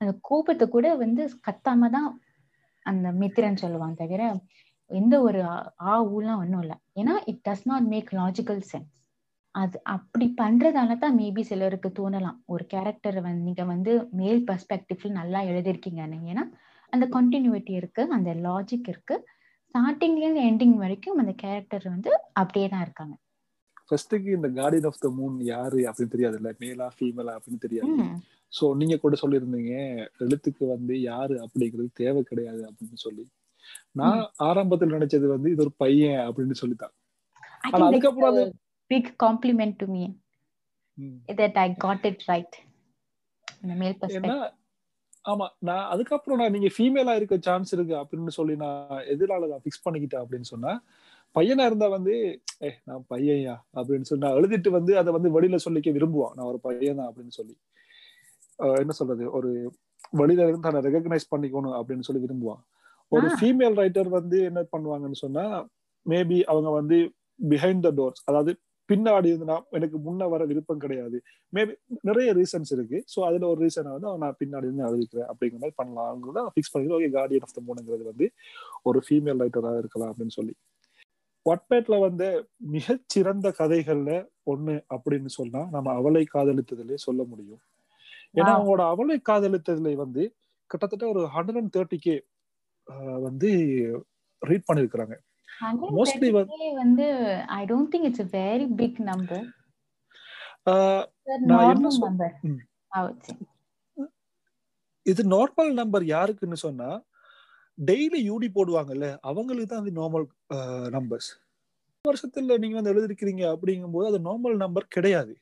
அந்த கோபத்தை கூட வந்து கத்தாம தான் அந்த மித்திரன் சொல்லுவாங்க தவிர எந்த ஒரு ஆ- ஆ ஊலாம் ஒன்றும் இல்லை. ஏன்னா it does not make logical sense அது அப்படி பண்றதால தான் மேபி சிலருக்கு தோணலாம். ஒரு கேரக்டர் வந்து நீங்க வந்து மேல் பர்ஸ்பெக்டிவ்ல நல்லா எழுதிருக்கீங்கன்னு ஏன்னா அந்த கண்டினியூட்டி இருக்கு அந்த லாஜிக் இருக்கு. ஸ்டார்டிங்லேருந்து எண்டிங் வரைக்கும் அந்த கேரக்டர் வந்து அப்படியே தான் இருக்காங்க. ஃபர்ஸ்ட்டுக்கு இந்த கார்டியன் ஆஃப் த மூன் யாரு அப்படின்னு தெரியாதுல்ல மேலா ஃபீமேலா அப்படின்னு தெரியாது. சோ நீங்க கூட சொல்லியிருந்தீங்க எழுத்துக்கு வந்து யாரு அப்படிங்கிறது தேவை கிடையாது அப்படின்னு சொல்லி நான் ஆரம்பத்தில் நினைச்சது வந்து இது ஒரு பையன் அப்படின்னு சொல்லித்தான் ஆனா அதுக்கப்புறம் அது- compliment to me ம். I got it right. இந்த மேல் பெர்ஸ்பெக்டிவ் ஆமா நான் அதுக்கப்புறம் நான் நீங்க ஃபீமேலா இருக்க சான்ஸ் இருக்கு அப்படின்னு சொல்லி நான் எதிரால நான் ஃபிக்ஸ் பண்ணிக்கிட்டேன் அப்படின்னு சொன்னா பையனா இருந்தா வந்து ஏ நான் பையன்யா அப்படின்னு சொல்லி நான் எழுதிட்டு வந்து அதை வந்து வெளியில சொல்லிக்க விரும்புவான். நான் ஒரு பையன் தான் அப்படின்னு சொல்லி. என்ன சொல்றது? ஒரு வெளியில இருந்து தன்னை ரெகக்னைஸ் பண்ணிக்கணும் அப்படின்னு சொல்லி விரும்புவான். ஒரு. ஃபீமேல் ரைட்டர் வந்து என்ன பண்ணுவாங்கன்னு சொன்னா மேபி அவங்க வந்து பிஹைண்ட் த டோர்ஸ் அதாவது பின்னாடி இருந்து நான் எனக்கு முன்ன வர விருப்பம் கிடையாது. மேபி நிறைய ரீசன்ஸ் இருக்கு. ஸோ அதுல ஒரு ரீசனை வந்து நான் பின்னாடி இருந்து எழுதிக்கிறேன். அப்படிங்கிற மாதிரி பண்ணலாம். ஃபிக்ஸ் பண்ணிக்கிறேன் ஓகே கார்டியன் ஆஃப் த மூணுங்கிறது வந்து ஒரு ஃபீமேல் ரைட்டராக இருக்கலாம் அப்படின்னு சொல்லி. ஒட்பேட்ல வந்து மிகச்சிறந்த கதைகள்ல ஒண்ணு அப்படின்னு சொன்னா நம்ம அவளை காதலித்ததிலே சொல்ல முடியும். ஏன்னா. அவங்களோட அவளை காதலித்ததுல வந்து கிட்டத்தட்ட ஒரு ஹண்ட்ரட் அண்ட் தேர்ட்டி கே வந்து ரீட் பண்ணிருக்கிறாங்க. Mostly வந்து- 130K வந்து I don't think it's a very big number. Ah நான் என்ன நார்மல் சொல்- நம்பர் ம். I would say. இது நார்மல் நம்பர் யாருக்குன்னு சொன்னா டெய்லி யூடி போடுவாங்கல்ல அவங்களுக்கு தான் அது நார்மல் நம்பர்ஸ் வருஷத்துல நீங்க வந்து எழுதிருக்கிறீங்க அப்படிங்கும்போது அது நார்மல் நம்பர் கிடையாது.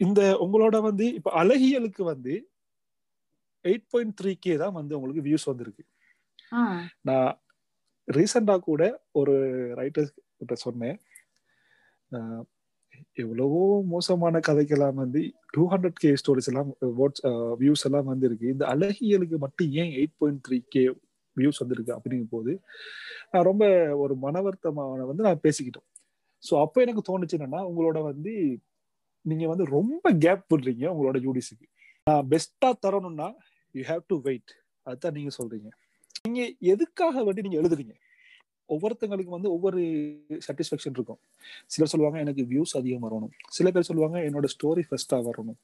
இந்த உங்களோட வந்து இப்ப அழகியலுக்கு வந்து எயிட் பாயிண்ட் த்ரீ கே தான் வந்து உங்களுக்கு வியூஸ் வந்திருக்கு. நான் ரீசெண்டா கூட ஒரு ரைட்டர் கிட்ட சொன்னேன். எவ்வளவோ மோசமான கதைக்கெல்லாம் வந்து டூ ஹண்ட்ரட் கே ஸ்டோரிஸ் எல்லாம் வியூஸ் எல்லாம் வந்திருக்கு. இந்த அழகியலுக்கு மட்டும் ஏன் eight point three K views வந்திருக்கு அப்படிங்கும் போது நான் ரொம்ப ஒரு மனவர்த்தமான வந்து நான் பேசிக்கிட்டோம். ஸோ அப்போ எனக்கு தோணுச்சு என்னன்னா உங்களோட வந்து நீங்க வந்து ரொம்ப கேப் விடுறீங்க உங்களோட யூடிஸுக்கு நான் பெஸ்டா தரணும்னா யூ ஹேவ் டு வெயிட் அதுதான் நீங்க சொல்றீங்க. நீங்க எதுக்காக வேண்டி நீங்க எழுதுறீங்க? ஒவ்வொருத்தங்களுக்கு வந்து ஒவ்வொரு சாட்டிஸ்ஃபேக்ஷன் இருக்கும். சிலர் சொல்லுவாங்க எனக்கு வியூஸ் அதிகம் வரணும். சில பேர் சொல்லுவாங்க என்னோட ஸ்டோரி ஃபர்ஸ்டா வரணும்.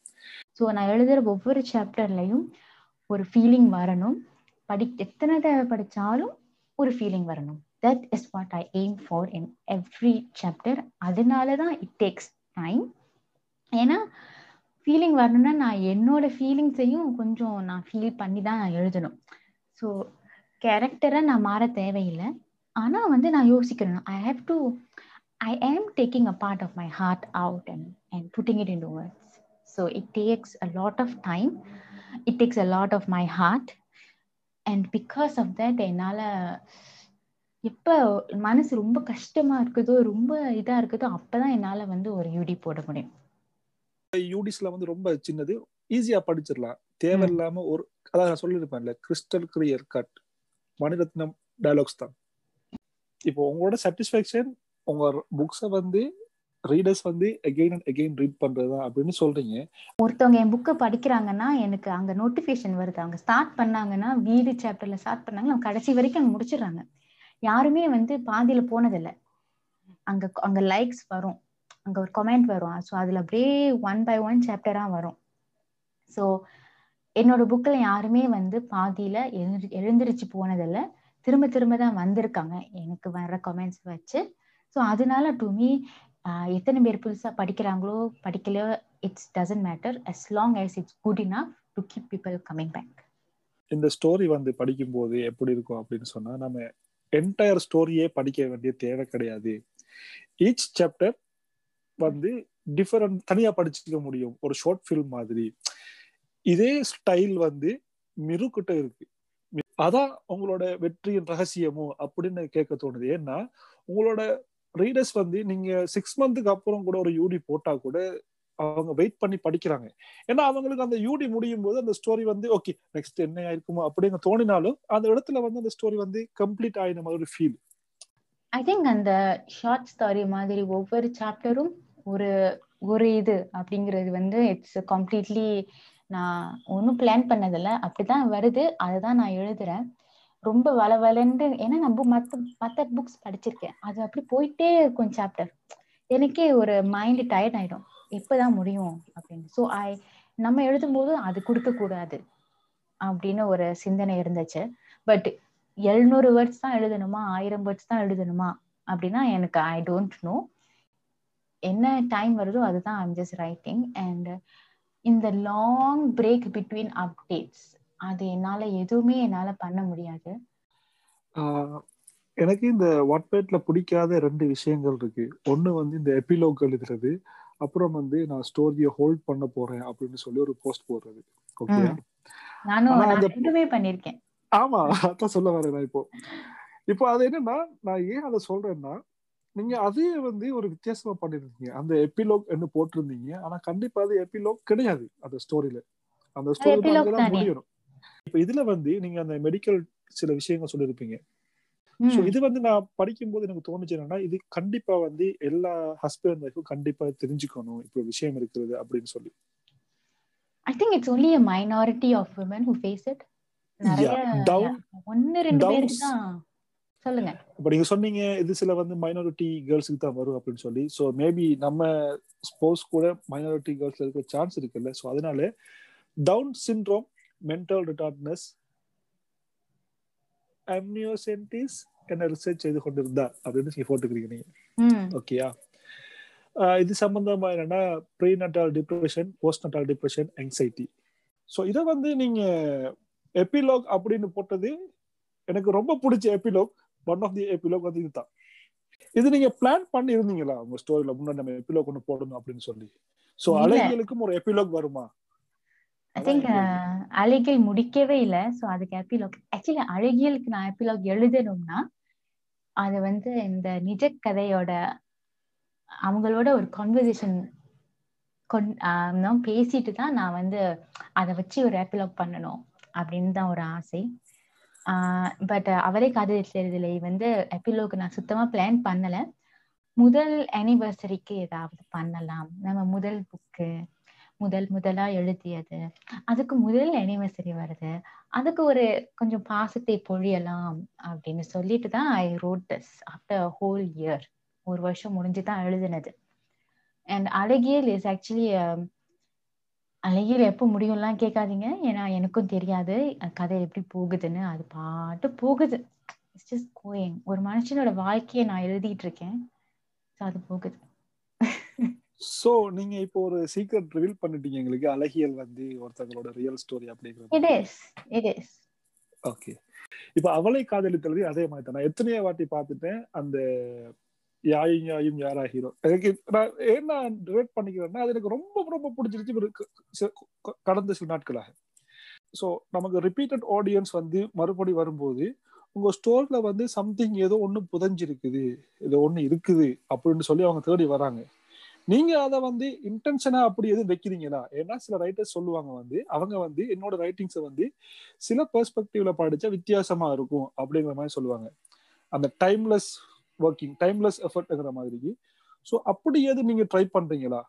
ஸோ நான் எழுதுற ஒவ்வொரு சாப்டர்லையும் ஒரு ஃபீலிங் வரணும். படி எத்தனை தடவை படித்தாலும் ஒரு ஃபீலிங் வரணும். That is what I aim for in every chapter அதனால தான் இட் டேக்ஸ் டைம் ஏன்னா ஃபீலிங் வரணும்னா நான் என்னோட ஃபீலிங்ஸையும் கொஞ்சம் நான் ஃபீல் பண்ணி தான் நான் எழுதணும். ஸோ கேரக்டரை நான் மாற தேவையில்லை. ஆனால் வந்து நான் யோசிக்கணும். ஐ have to I am taking a part of my heart out and and putting it into words so it takes a lot of time it takes a lot of my heart and because of that என்னால் எப்போ மனசு ரொம்ப கஷ்டமாக இருக்குதோ ரொம்ப இதாக இருக்குதோ அப்பதான் என்னால் வந்து ஒரு யூடி போட முடியும். யூடிஸ்ல வந்து ரொம்ப சின்னது. ஈஸியாக படிச்சிடலாம். தேவையில்லாம ஒரு அதான் நான் சொல்லியிருப்பேன்ல crystal clear cut Maniratnam dialogues தான். இப்போ உங்களோட சாட்டிஸ்ஃபேக்ஷன் உங்க புக்ஸை வந்து ரீடர்ஸ் வந்து அகெயின் அண்ட் அகெயின் ரீட் பண்றதுதான் அப்படின்னு சொல்றீங்க. ஒருத்தவங்க என் புக்கை படிக்கிறாங்கன்னா எனக்கு அங்க நோட்டிபிகேஷன் வருது. அவங்க ஸ்டார்ட் பண்ணாங்கன்னா வீடு சாப்டர்ல ஸ்டார்ட் பண்ணாங்க அவங்க கடைசி வரைக்கும் அங்க முடிச்சிடுறாங்க. யாருமே வந்து பாதியில போனதில்லை. அங்க அங்க லைக்ஸ் வரும். அங்க ஒரு கமெண்ட் வரும். ஸோ அதுல அப்படியே ஒன் பை ஒன் சாப்டரா வரும். ஸோ என்னோட புக்கில் யாருமே வந்து பாதியில எழுந்து எழுந்திரிச்சு போனதில்ல. திரும்ப திரும்ப தான் வந்திருக்காங்க. எனக்கு வர்ற கமெண்ட்ஸ் வச்சு. ஸோ அதனால டு மீ எத்தனை பேர் புதுசாக படிக்கிறாங்களோ படிக்கலையோ it's doesn't matter as long as it's good enough to keep people coming back இந்த ஸ்டோரி வந்து படிக்கும்போது எப்படி இருக்கும் அப்படின்னு சொன்னால் நம்ம என்டையர் ஸ்டோரியே படிக்க வேண்டிய தேவை கிடையாது. ஈச் சாப்டர் வந்து டிஃபரெண்ட் தனியாக படிச்சுக்க முடியும். ஒரு ஷார்ட் ஃபில்ம் மாதிரி. இதே ஸ்டைல் வந்து மிருக்கிட்ட இருக்கு. அதான் உங்களோட வெற்றியின் ரகசியமோ அப்படின்னு கேட்க தோணுது. ஏன்னா உங்களோட ரீடர்ஸ் வந்து நீங்க சிக்ஸ் மந்த்துக்கு அப்புறம் கூட ஒரு யூடி போட்டா கூட அவங்க வெயிட் பண்ணி படிக்கிறாங்க. ஏன்னா அவங்களுக்கு அந்த யூடி முடியும் போது அந்த ஸ்டோரி வந்து ஓகே நெக்ஸ்ட் என்ன ஆயிருக்குமோ அப்படின்னு தோணினாலும் அந்த இடத்துல வந்து அந்த ஸ்டோரி வந்து கம்ப்ளீட் ஆயின மாதிரி ஒரு ஃபீல் ஐ திங்க் அந்த ஷார்ட் ஸ்டோரி மாதிரி ஒவ்வொரு சாப்டரும் ஒரு ஒரு இது அப்படிங்கிறது வந்து இட்ஸ் கம்ப்ளீட்லி நான் ஒன்றும் பிளான் பண்ணதில்ல. அப்படிதான் வருது. அதை தான் நான் எழுதுறேன். ரொம்ப வள வளவலன்னு ஏன்னா நம்ம மற்ற மற்ற புக்ஸ் படிச்சிருக்கேன். அது அப்படி போயிட்டே இருக்கும் சாப்டர் எனக்கே ஒரு மைண்ட் டயர்ட் ஆயிடும். எப்பதான் முடியும் அப்படின்னு. ஸோ ஐ நம்ம எழுதும்போது அது கொடுக்க கூடாது அப்படின்னு ஒரு சிந்தனை இருந்துச்சு. பட் எழுநூறு வேர்ட்ஸ் தான் எழுதணுமா? ஆயிரம் வேர்ட்ஸ் தான் எழுதணுமா? அப்படின்னா எனக்கு ஐ டோன்ட் நோ என்ன டைம் வருதோ அதுதான் ஐம் ஜஸ்ட் ரைட்டிங் அண்ட் இந்த லாங் பிரேக் பிட்வீன் அப்டேட்ஸ் அது என்னால எதுவுமே என்னால பண்ண முடியாது. எனக்கு இந்த வாட்பேட்ல பிடிக்காத ரெண்டு விஷயங்கள் இருக்கு. ஒண்ணு வந்து இந்த எபிலோக் எழுதுறது அப்புறம் வந்து நான் ஸ்டோரியை ஹோல்ட் பண்ண போறேன் அப்படின்னு சொல்லி ஒரு போஸ்ட் போடுறது. ஓகே பண்ணிருக்கேன். ஆமா அதான் சொல்ல வரேன் நான் இப்போ. இப்போ அது என்னன்னா நான் ஏன் அதை சொல்றேன்னா நீங்க அதே வந்து ஒரு வித்தியாசமா பண்ணிருந்தீங்க. அந்த எபிலோக் என்ன போட்டிருந்தீங்க. ஆனா கண்டிப்பா அது எபிலோக் கிடையாது அந்த ஸ்டோரியில அந்த ஸ்டோரி. முடியணும். இப்ப இதுல வந்து நீங்க அந்த மெடிக்கல் சில விஷயங்கள் சொல்லியிருப்பீங்க. சோ இது வந்து நான் படிக்கும்போது எனக்கு தோணுச்சு என்னன்னா இது கண்டிப்பா வந்து எல்லா ஹஸ்பண்ட் ஒய்ஃபும் கண்டிப்பா தெரிஞ்சுக்கணும். இப்ப விஷயம் இருக்கிறது அப்படின்னு சொல்லி. I think it's only a minority of women who face it. நிறைய down ஒன்னு ரெண்டு பேருக்கு தான். சொல்லுங்க. இப்ப நீங்க சொன்னீங்க இது சில வந்து மைனாரிட்டி கேர்ள்ஸுக்கு தான் வரும் அப்படின்னு சொல்லி. சோ மேபி நம்ம ஸ்போர்ட்ஸ் கூட மைனாரிட்டி கேர்ள்ஸ்ல இருக்க சான்ஸ் இருக்குல்ல. சோ அதனால Down syndrome mental retardness amniocentesis என்ன ரிசர்ச் செய்து கொண்டிருந்தார். அப்படின்னு நீங்க போட்டுக்கிறீங்க நீங்க. ஓகேயா இது சம்பந்தமா என்னன்னா prenatal depression postnatal depression anxiety. So இதை வந்து நீங்க எபிலோக் அப்படின்னு போட்டது எனக்கு ரொம்ப பிடிச்ச epilogue one of the epilogue வந்து இதுதான். இது நீங்க பிளான் பண்ணி இருந்தீங்களா உங்க ஸ்டோரியில முன்னாடி நம்ம எபிலோக் ஒன்று போடணும் அப்படின்னு சொல்லி. ஸோ. அழகியலுக்கும் ஒரு எபிலோக் வருமா? ஐ திங்க் அழகியல் முடிக்கவே இல்லை. ஸோ அதுக்கு எபிலாக் ஆக்சுவலி அழகியலுக்கு நான் எபிலாக் எழுதணும்னா அது வந்து இந்த நிஜ கதையோட அவங்களோட ஒரு கான்வர்சேஷன் கொண் பேசிட்டு தான் நான் வந்து அதை வச்சு ஒரு எபிலாக் பண்ணணும் அப்படின்னு தான் ஒரு ஆசை. பட் அவரே காதல் தேர்தலை வந்து எபிலோக் நான் சுத்தமா பிளான் பண்ணல. முதல் அனிவர்சரிக்கு ஏதாவது பண்ணலாம். நம்ம முதல் புக்கு முதல் முதலா எழுதியது. அதுக்கு முதல் அனிவர்சரி வருது. அதுக்கு ஒரு கொஞ்சம் பாசத்தை பொழியலாம் அப்படின்னு சொல்லிட்டு தான் I wrote this after whole year ஒரு வருஷம் முடிஞ்சு தான் எழுதினது. அண்ட் அழகியல் இஸ் ஆக்சுவலி um, அழகியல் எப்போ முடியும்லாம் கேட்காதீங்க. ஏன்னா எனக்கும் தெரியாது. கதை எப்படி போகுதுன்னு அது பாட்டு போகுது. இட்ஸ் ஜஸ்ட் கோயிங் ஒரு மனுஷனோட வாழ்க்கையை நான் எழுதிட்டு இருக்கேன். ஸோ அது போகுது. சோ நீங்க இப்போ ஒரு சீக்ரெட் ரிவீல் பண்ணிட்டீங்க எங்களுக்கு. அழகியல் வந்து ஒருத்தங்களோட ரியல் ஸ்டோரி அப்படிங்கிறது. ஓகே இப்ப அவளை காதலித்தது அதே மாதிரி தான். நான் எத்தனையோ வாட்டி பார்த்துட்டேன். அந்த யாயும் யாயும் யாரா ஹீரோ எனக்கு நான் என்ன ரிலேட் பண்ணிக்கிறேன்னா அது எனக்கு ரொம்ப ரொம்ப பிடிச்சிருச்சு கடந்த சில நாட்களாக. ஸோ நமக்கு ரிப்பீட்டட் ஆடியன்ஸ் வந்து மறுபடி வரும்போது உங்க ஸ்டோர்ல வந்து சம்திங் ஏதோ ஒண்ணு புதஞ்சிருக்குது. ஏதோ ஒண்ணு இருக்குது அப்படின்னு சொல்லி அவங்க தேடி வராங்க. நீங்க அதை வந்து இன்டென்ஷனா அப்படி எதுவும் வைக்கிறீங்களா? ஏன்னா சில ரைட்டர்ஸ் சொல்லுவாங்க வந்து அவங்க வந்து என்னோட ரைட்டிங்ஸை வந்து சில பெர்ஸ்பெக்டிவ்ல படிச்சா வித்தியாசமா இருக்கும் அப்படிங்கிற மாதிரி சொல்லுவாங்க. அந்த டைம்லெஸ் ஒர்க்கிங் டைம்லெஸ் எஃபர்ட்ங்கிற மாதிரி ஸோ அப்படி எது நீங்க ட்ரை பண்றீங்களா?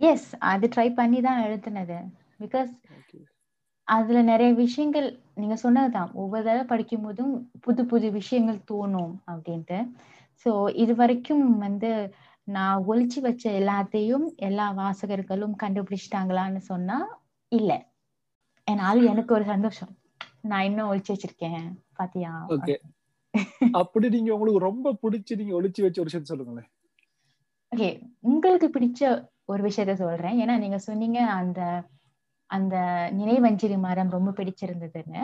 எஸ் அது ட்ரை பண்ணி தான் எழுதுனது. பிகாஸ் அதுல நிறைய விஷயங்கள் நீங்க சொன்னதுதான் ஒவ்வொரு தடவை படிக்கும் போதும் புது புது விஷயங்கள் தோணும் அப்படின்ட்டு. ஸோ இது வரைக்கும் வந்து நான் ஒளிச்சு வச்ச எல்லாத்தையும் எல்லா வாசகர்களும் கண்டுபிடிச்சிட்டாங்களான்னு சொன்னா இல்ல. என்னால எனக்கு ஒரு சந்தோஷம். நான் இன்னும் ஒளிச்சு வச்சிருக்கேன். பாத்தியா? அப்படி நீங்க உங்களுக்கு ரொம்ப பிடிச்சி நீங்க ஒளிச்சு வச்ச ஒரு விஷயம் சொல்லுங்களேன். ஓகே. உங்களுக்கு பிடிச்ச ஒரு விஷயத்த சொல்றேன். ஏன்னா நீங்க சொன்னீங்க அந்த அந்த நினைவஞ்சலி மரம் ரொம்ப பிடிச்சிருந்ததுன்னு.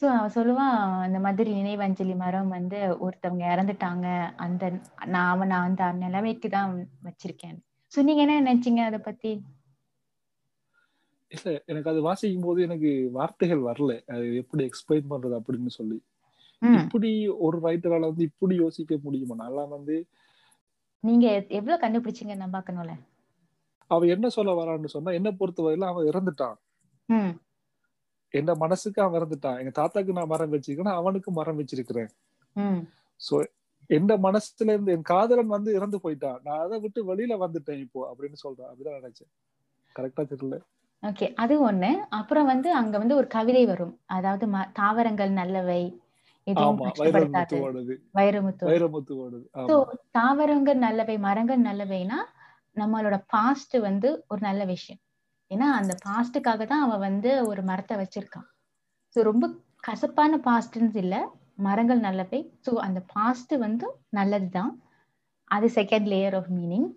ஸோ அவன் சொல்லுவான் அந்த மாதிரி நினைவஞ்சலி மரம் வந்து ஒருத்தவங்க இறந்துட்டாங்க. அந்த நான் அவன் நான் அந்த நிலைமைக்கு தான் வச்சிருக்கேன். ஸோ நீங்க என்ன நினைச்சீங்க அதை பத்தி? இல்ல எனக்கு அது வாசிக்கும் போது எனக்கு வார்த்தைகள் வரல. அது எப்படி எக்ஸ்பிளைன் பண்றது அப்படின்னு சொல்லி. இப்படி ஒரு ரைட்டரால வந்து இப்படி யோசிக்க முடியுமா? நல்லா வந்து நீங்க எவ்வளவு கண்டுபிடிச்சீங்க நான் பாக்கணும்ல அவ என்ன சொல்ல வரான்னு சொன்னா என்ன பொறுத்த வரையில அவன் இறந்துட்டான். என் மனசுக்கு அவன் இறந்துட்டான். எங்க தாத்தாக்கு நான் மரம் வச்சிருக்கேன் அவனுக்கு மரம் வச்சிருக்கிறேன். சோ எந்த மனசுல இருந்து என் காதலன் வந்து இறந்து போயிட்டான். நான் அதை விட்டு வெளியில வந்துட்டேன் இப்போ அப்படின்னு சொல்றேன். அப்படிதான் நினைச்சேன். கரெக்டா தெரியல. ஓகே அது ஒண்ணு. அப்புறம் வந்து அங்க வந்து ஒரு கவிதை வரும். அதாவது தாவரங்கள் நல்லவை. தாவரங்கள் நல்லவை மரங்கள் நல்லவைனா நம்மளோட பாஸ்ட் வந்து ஒரு நல்ல விஷயம். ஏன்னா அந்த பாஸ்டுக்காக தான் அவன் வந்து ஒரு மரத்தை வச்சிருக்கான். ஸோ ரொம்ப கசப்பான பாஸ்ட்ன்னு இல்லை. மரங்கள் நல்லவை ஸோ அந்த பாஸ்ட் வந்து நல்லதுதான். அது second layer of meaning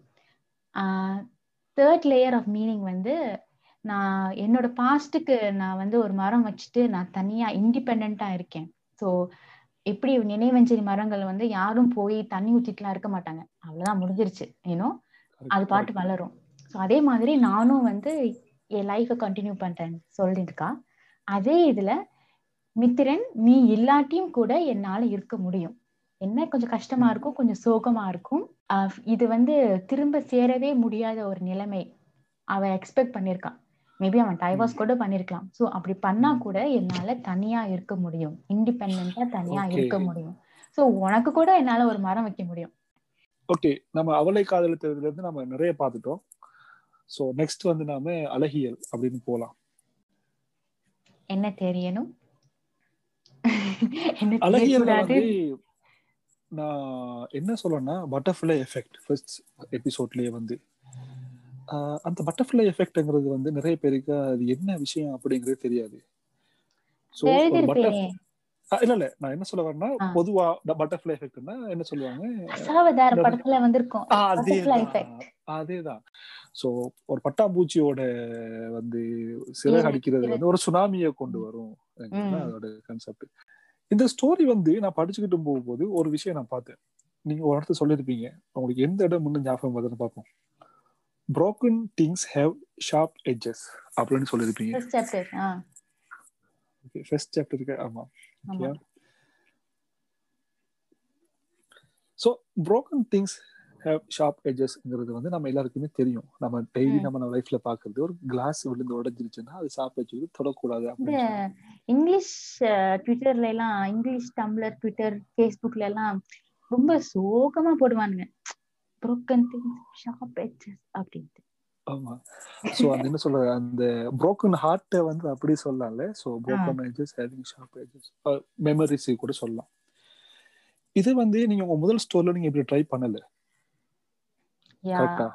third layer of meaning வந்து நான் என்னோட பாஸ்ட்டுக்கு நான் வந்து ஒரு மரம் வச்சுட்டு நான் தனியா இண்டிபெண்டா இருக்கேன். ஸோ எப்படி நினைவஞ்சலி மரங்கள் வந்து யாரும் போய் தண்ணி ஊத்திட்டுலாம் இருக்க மாட்டாங்க. அவ்வளவுதான் முடிஞ்சிருச்சு. ஏன்னோ அது பாட்டு வளரும். ஸோ அதே மாதிரி நானும் வந்து என் லைஃபை கண்டினியூ பண்றேன் சொல்லிருக்கா அதே இதுல மித்திரன் நீ இல்லாட்டியும் கூட என்னால இருக்க முடியும். என்ன? கொஞ்சம் கஷ்டமா இருக்கும் கொஞ்சம் சோகமா இருக்கும். இது வந்து திரும்ப சேரவே முடியாத ஒரு நிலைமை அவ எக்ஸ்பெக்ட் பண்ணிருக்கான் மேபி அவன் டைவர்ஸ் கூட பண்ணிருக்கலாம் சோ அப்படி பண்ணா கூட என்னால தனியா இருக்க முடியும். இண்டிபெண்டா தனியா இருக்க முடியும். சோ உனக்கு கூட என்னால ஒரு மரம் வைக்க முடியும். ஓகே நம்ம அவளை காதலித்ததுல இருந்து நம்ம நிறைய பார்த்துட்டோம். சோ நெக்ஸ்ட் வந்து நாம அழகியல் அப்படின்னு போலாம். என்ன தெரியணும்? அழகியல் வந்து நான் என்ன சொல்லணும்னா பட்டர்ஃபிளை எஃபெக்ட் ஃபர்ஸ்ட் எபிசோட்லயே வந்து. அந்த பட்டர்ஃபிளை எஃபெக்ட்ங்கிறது வந்து நிறைய பேருக்கு அது என்ன விஷயம் அப்படிங்கிறது தெரியாது. சோ இல்ல இல்ல. நான் என்ன சொல்ல வரேன்னா பொதுவா பட்டர்ஃபிளை எஃபெக்ட்னா என்ன சொல்லுவாங்க? படத்துல வந்திருக்கும். அதேதான். சோ ஒரு பட்டாம்பூச்சியோட வந்து சிறகு அடிக்கிறது வந்து ஒரு சுனாமியை கொண்டு வரும். அதோட கான்செப்ட் இந்த ஸ்டோரி வந்து நான் படிச்சுக்கிட்டு போகும்போது ஒரு விஷயம் நான் பார்த்தேன். நீங்க ஒரு இடத்துல சொல்லிருப்பீங்க உங்களுக்கு எந்த இடம் முன்னு ஞாபகம் வருதுன்னு பார்ப்போம். Broken things have sharp edges. அப்படின்னு சொல்லிருப்பீங்க ஃபர்ஸ்ட் சாப்டர் ஆமா. Okay so broken things have sharp edgesங்கிறது வந்து நம்ம எல்லாருக்குமே தெரியும். நம்ம டெய்லி நம்ம நம்ம லைஃப்ல பாக்குறது ஒரு கிளாஸ் விழுந்து உடைஞ்சிருச்சுன்னா அது ஷார்ப் எட்ஜ் தொடக்கூடாது இங்கிலீஷ் ட்விட்டர்ல எல்லாம் இங்கிலீஷ் டம்ளர் ட்விட்டர் ஃபேஸ்புக்ல எல்லாம் ரொம்ப சோகமா போடுவானுங்க. Broken things sharp edges அப்படின்ட்டு. ஆமா. சோ அது என்ன சொல்ற அந்த broken ஹார்ட்ட வந்து அப்படி சொல்லல. So broken edges having sharp edges memories கூட சொல்லலாம். இது வந்து நீங்க உங்க முதல் ஸ்டோர்ல நீங்க இப்படி ட்ரை பண்ணல. கரெக்ட்டா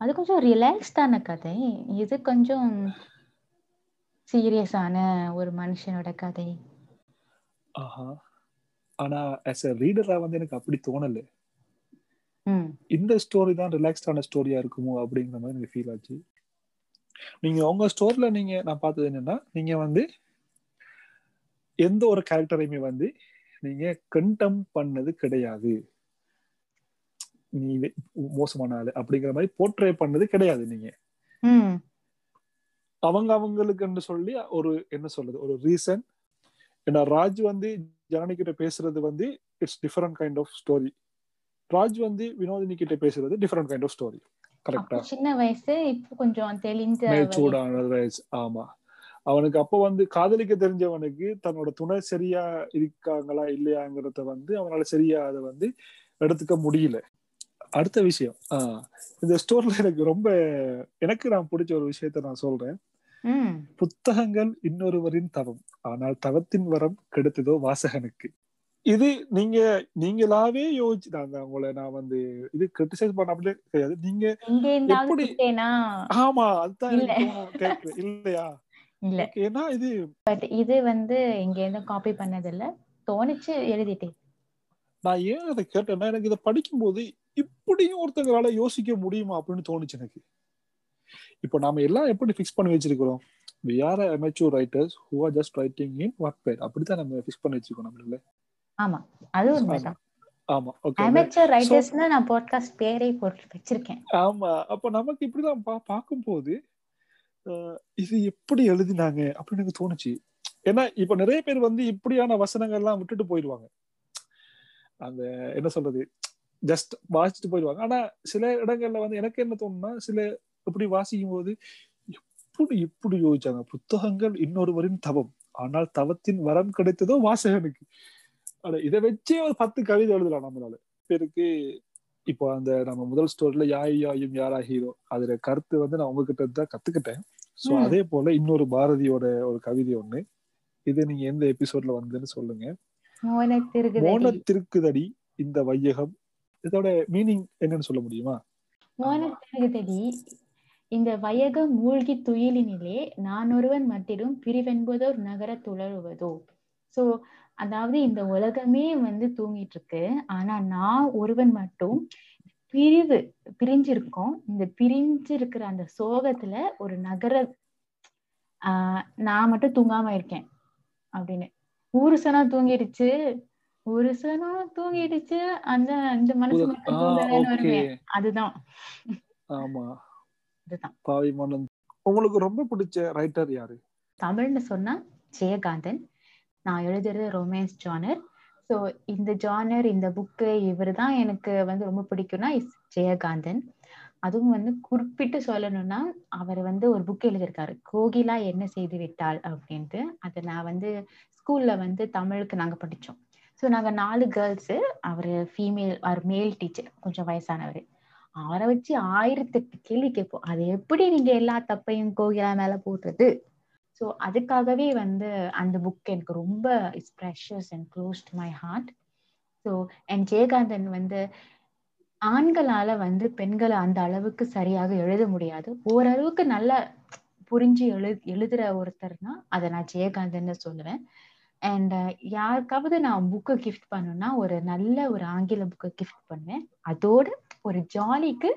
அது கொஞ்சம் ரிலாக்ஸ்டான கதை. இது கொஞ்சம் சீரியஸான ஒரு மனுஷனோட கதை. ஆஹா. ஆனா ஆஸ் எ ரீடரா வந்து எனக்கு அப்படி தோணல. இந்த ஸ்டோரி தான் ரிலாக்ஸ்டான ஸ்டோரியா இருக்குமோ அப்படிங்கிற மாதிரி எனக்கு ஃபீல் ஆச்சு. நீங்க உங்க ஸ்டோர்ல நீங்க நான் பார்த்தது என்னன்னா நீங்க வந்து எந்த ஒரு கேரக்டரையுமே வந்து நீங்க கண்டம் பண்ணது கிடையாது. நீ மோசமான ஆளு அப்படிங்கிற மாதிரி போர்ட்ரே பண்ணது கிடையாது நீங்க. அவங்க அவங்களுக்குன்னு சொல்லி ஒரு என்ன சொல்றது ஒரு ரீசன் ஏன்னா ராஜ் வந்து ஜனனி கிட்ட பேசுறது வந்து it's different kind of story Raj வந்து வினோதினி கிட்ட பேசுறது டிஃபரெண்ட் கைண்ட் ஆஃப் ஸ்டோரி கரெக்டா சின்ன வயசு இப்போ கொஞ்சம் தெளிஞ்ச சூடான வயசு. ஆமா. அவனுக்கு அப்ப வந்து காதலிக்க தெரிஞ்சவனுக்கு தன்னோட துணை சரியா இருக்காங்களா இல்லையாங்கிறத வந்து அவனால சரியா அதை வந்து எடுத்துக்க முடியல. அடுத்த விஷயம். இந்த ஸ்டோர்ல எனக்கு ரொம்ப எனக்கு நான் பிடிச்ச ஒரு விஷயத்த நான் சொல்றேன். புத்தகங்கள் இன்னொருவரின் தவம். ஆனால் தவத்தின் வரம் கெடுத்ததோ வாசகனுக்கு. இது நீங்க நீங்களாவே யோசிச்சு நான் உங்களை நான் வந்து இது கிரிட்டிசைஸ் பண்ண அப்படியே கிடையாது. நீங்க எப்படி- ஆமா அதுதான் இல்லையா? இல்ல. ஏன்னா இது பட் இது வந்து எங்க இருந்து காப்பி பண்ணது இல்ல தோணுச்சு எழுதிட்டேன். நான் ஏன் அதை கேட்டேன்னா எனக்கு இதை படிக்கும்போது இப்படியும் ஒருத்தங்களால யோசிக்க முடியுமா அப்படின்னு தோணுச்சு எனக்கு. இப்போ நாம எல்லாம் எப்படி ஃபிக்ஸ் பண்ணி வச்சிருக்கிறோம்? We are a amateur writers who are just writing in wattpad. அப்படித்தான் நம்ம ஃபிக்ஸ் பண்ணி வச்சிருக்கோம் நம்மள. ஆமா அது உண்மைதான் ஆமா ஓகே அமெச்சர் ரைட்டர்ஸ்னு நான் பாட்காஸ்ட் பேரே போட்டு வச்சிருக்கேன். ஆமா அப்ப நமக்கு இப்படிதான் பார்க்கும்போது இது எப்படி எழுதினாங்க அப்படின்னு எனக்கு தோணுச்சு. ஏன்னா இப்ப நிறைய பேர் வந்து இப்படியான வசனங்கள் எல்லாம் விட்டுட்டு போயிடுவாங்க. அந்த என்ன சொல்றது ஜஸ்ட் வாசிச்சுட்டு போயிடுவாங்க. ஆனா சில இடங்கள்ல வந்து எனக்கு என்ன தோணுன்னா சில இப்படி வாசிக்கும் போது எப்படி இப்படி யோசிச்சாங்க? புத்தகங்கள் இன்னொருவரின் தவம். ஆனால் தவத்தின் வரம் கிடைத்ததோ வாசகனுக்கு. ஆனா இதை வச்சே ஒரு பத்து கவிதை எழுதலாம் நம்மளால. பேருக்கு இப்போ அந்த நம்ம முதல் ஸ்டோரியில யாய் யாயும் யாரா ஹீரோ அதுல கருத்து வந்து நான் உங்ககிட்ட தான் கத்துக்கிட்டேன். சோ ம். அதே போல இன்னொரு பாரதியோட ஒரு கவிதை ஒண்ணு. இது நீங்க எந்த எபிசோட்ல வந்ததுன்னு சொல்லுங்க. மோனத்திருக்குதடி இந்த வையகம். இதோட மீனிங் என்னன்னு சொல்ல முடியுமா? மோனத்திருக்குதடி இந்த வையகம் மூழ்கி துயிலினிலே நான் ஒருவன் மட்டிலும் பிரிவென்பதோர் நகர துளறுவதோ. சோ அதாவது இந்த உலகமே வந்து தூங்கிட்டு இருக்கு ஆனா நான் ஒருவன் மட்டும் பிரிவு பிரிஞ்சிருக்கோம். இந்த பிரிஞ்சு இருக்கிற அந்த சோகத்துல ஒரு நகர ஆஹ் நான் மட்டும் தூங்காம இருக்கேன் அப்படின்னு. ஊருசனா தூங்கிடுச்சு ஊருசனா தூங்கிடுச்சு அந்த இந்த மனசு அதுதான். ஆமா. அதுதான். பாவி உங்களுக்கு ரொம்ப பிடிச்ச ரைட்டர் யாரு? தமிழ்னு சொன்னா ஜெயகாந்தன். நான் எழுதுறது ரொமான்ஸ் ஜானர் ஸோ இந்த ஜானர் இந்த புக்கு இவர் தான் எனக்கு வந்து ரொம்ப பிடிக்கும்னா இஸ் ஜெயகாந்தன். அதுவும் வந்து குறிப்பிட்டு சொல்லணும்னா அவர் வந்து ஒரு புக் எழுதியிருக்காரு. கோகிலா என்ன செய்து விட்டாள் அப்படின்ட்டு. அதை நான் வந்து ஸ்கூல்ல வந்து தமிழுக்கு நாங்கள் படித்தோம் ஸோ நாங்கள் நாலு கேர்ள்ஸு அவர் ஃபீமேல் அவர் மேல் டீச்சர் கொஞ்சம் வயசானவர். அவரை வச்சு ஆயிரத்தெட்டு கேள்வி கேட்போம். அது எப்படி நீங்க எல்லா தப்பையும் கோகிலா மேல போடுறது? ஸோ அதுக்காகவே வந்து அந்த புக் எனக்கு ரொம்ப it's precious and close to my heart so and Jayakanthan வந்து ஆண்களால வந்து பெண்களை அந்த அளவுக்கு சரியாக எழுத முடியாது. ஓரளவுக்கு நல்லா புரிஞ்சு எழு எழுதுற ஒருத்தர்னா அதை நான் ஜெயகாந்தன் சொல்லுவேன். அண்ட் uh, யாருக்காவது நான் புக்கு கிஃப்ட் பண்ணுன்னா ஒரு நல்ல ஒரு ஆங்கில புக்கை கிஃப்ட் பண்ணுவேன். அதோட ஒரு ஜாலிக்கு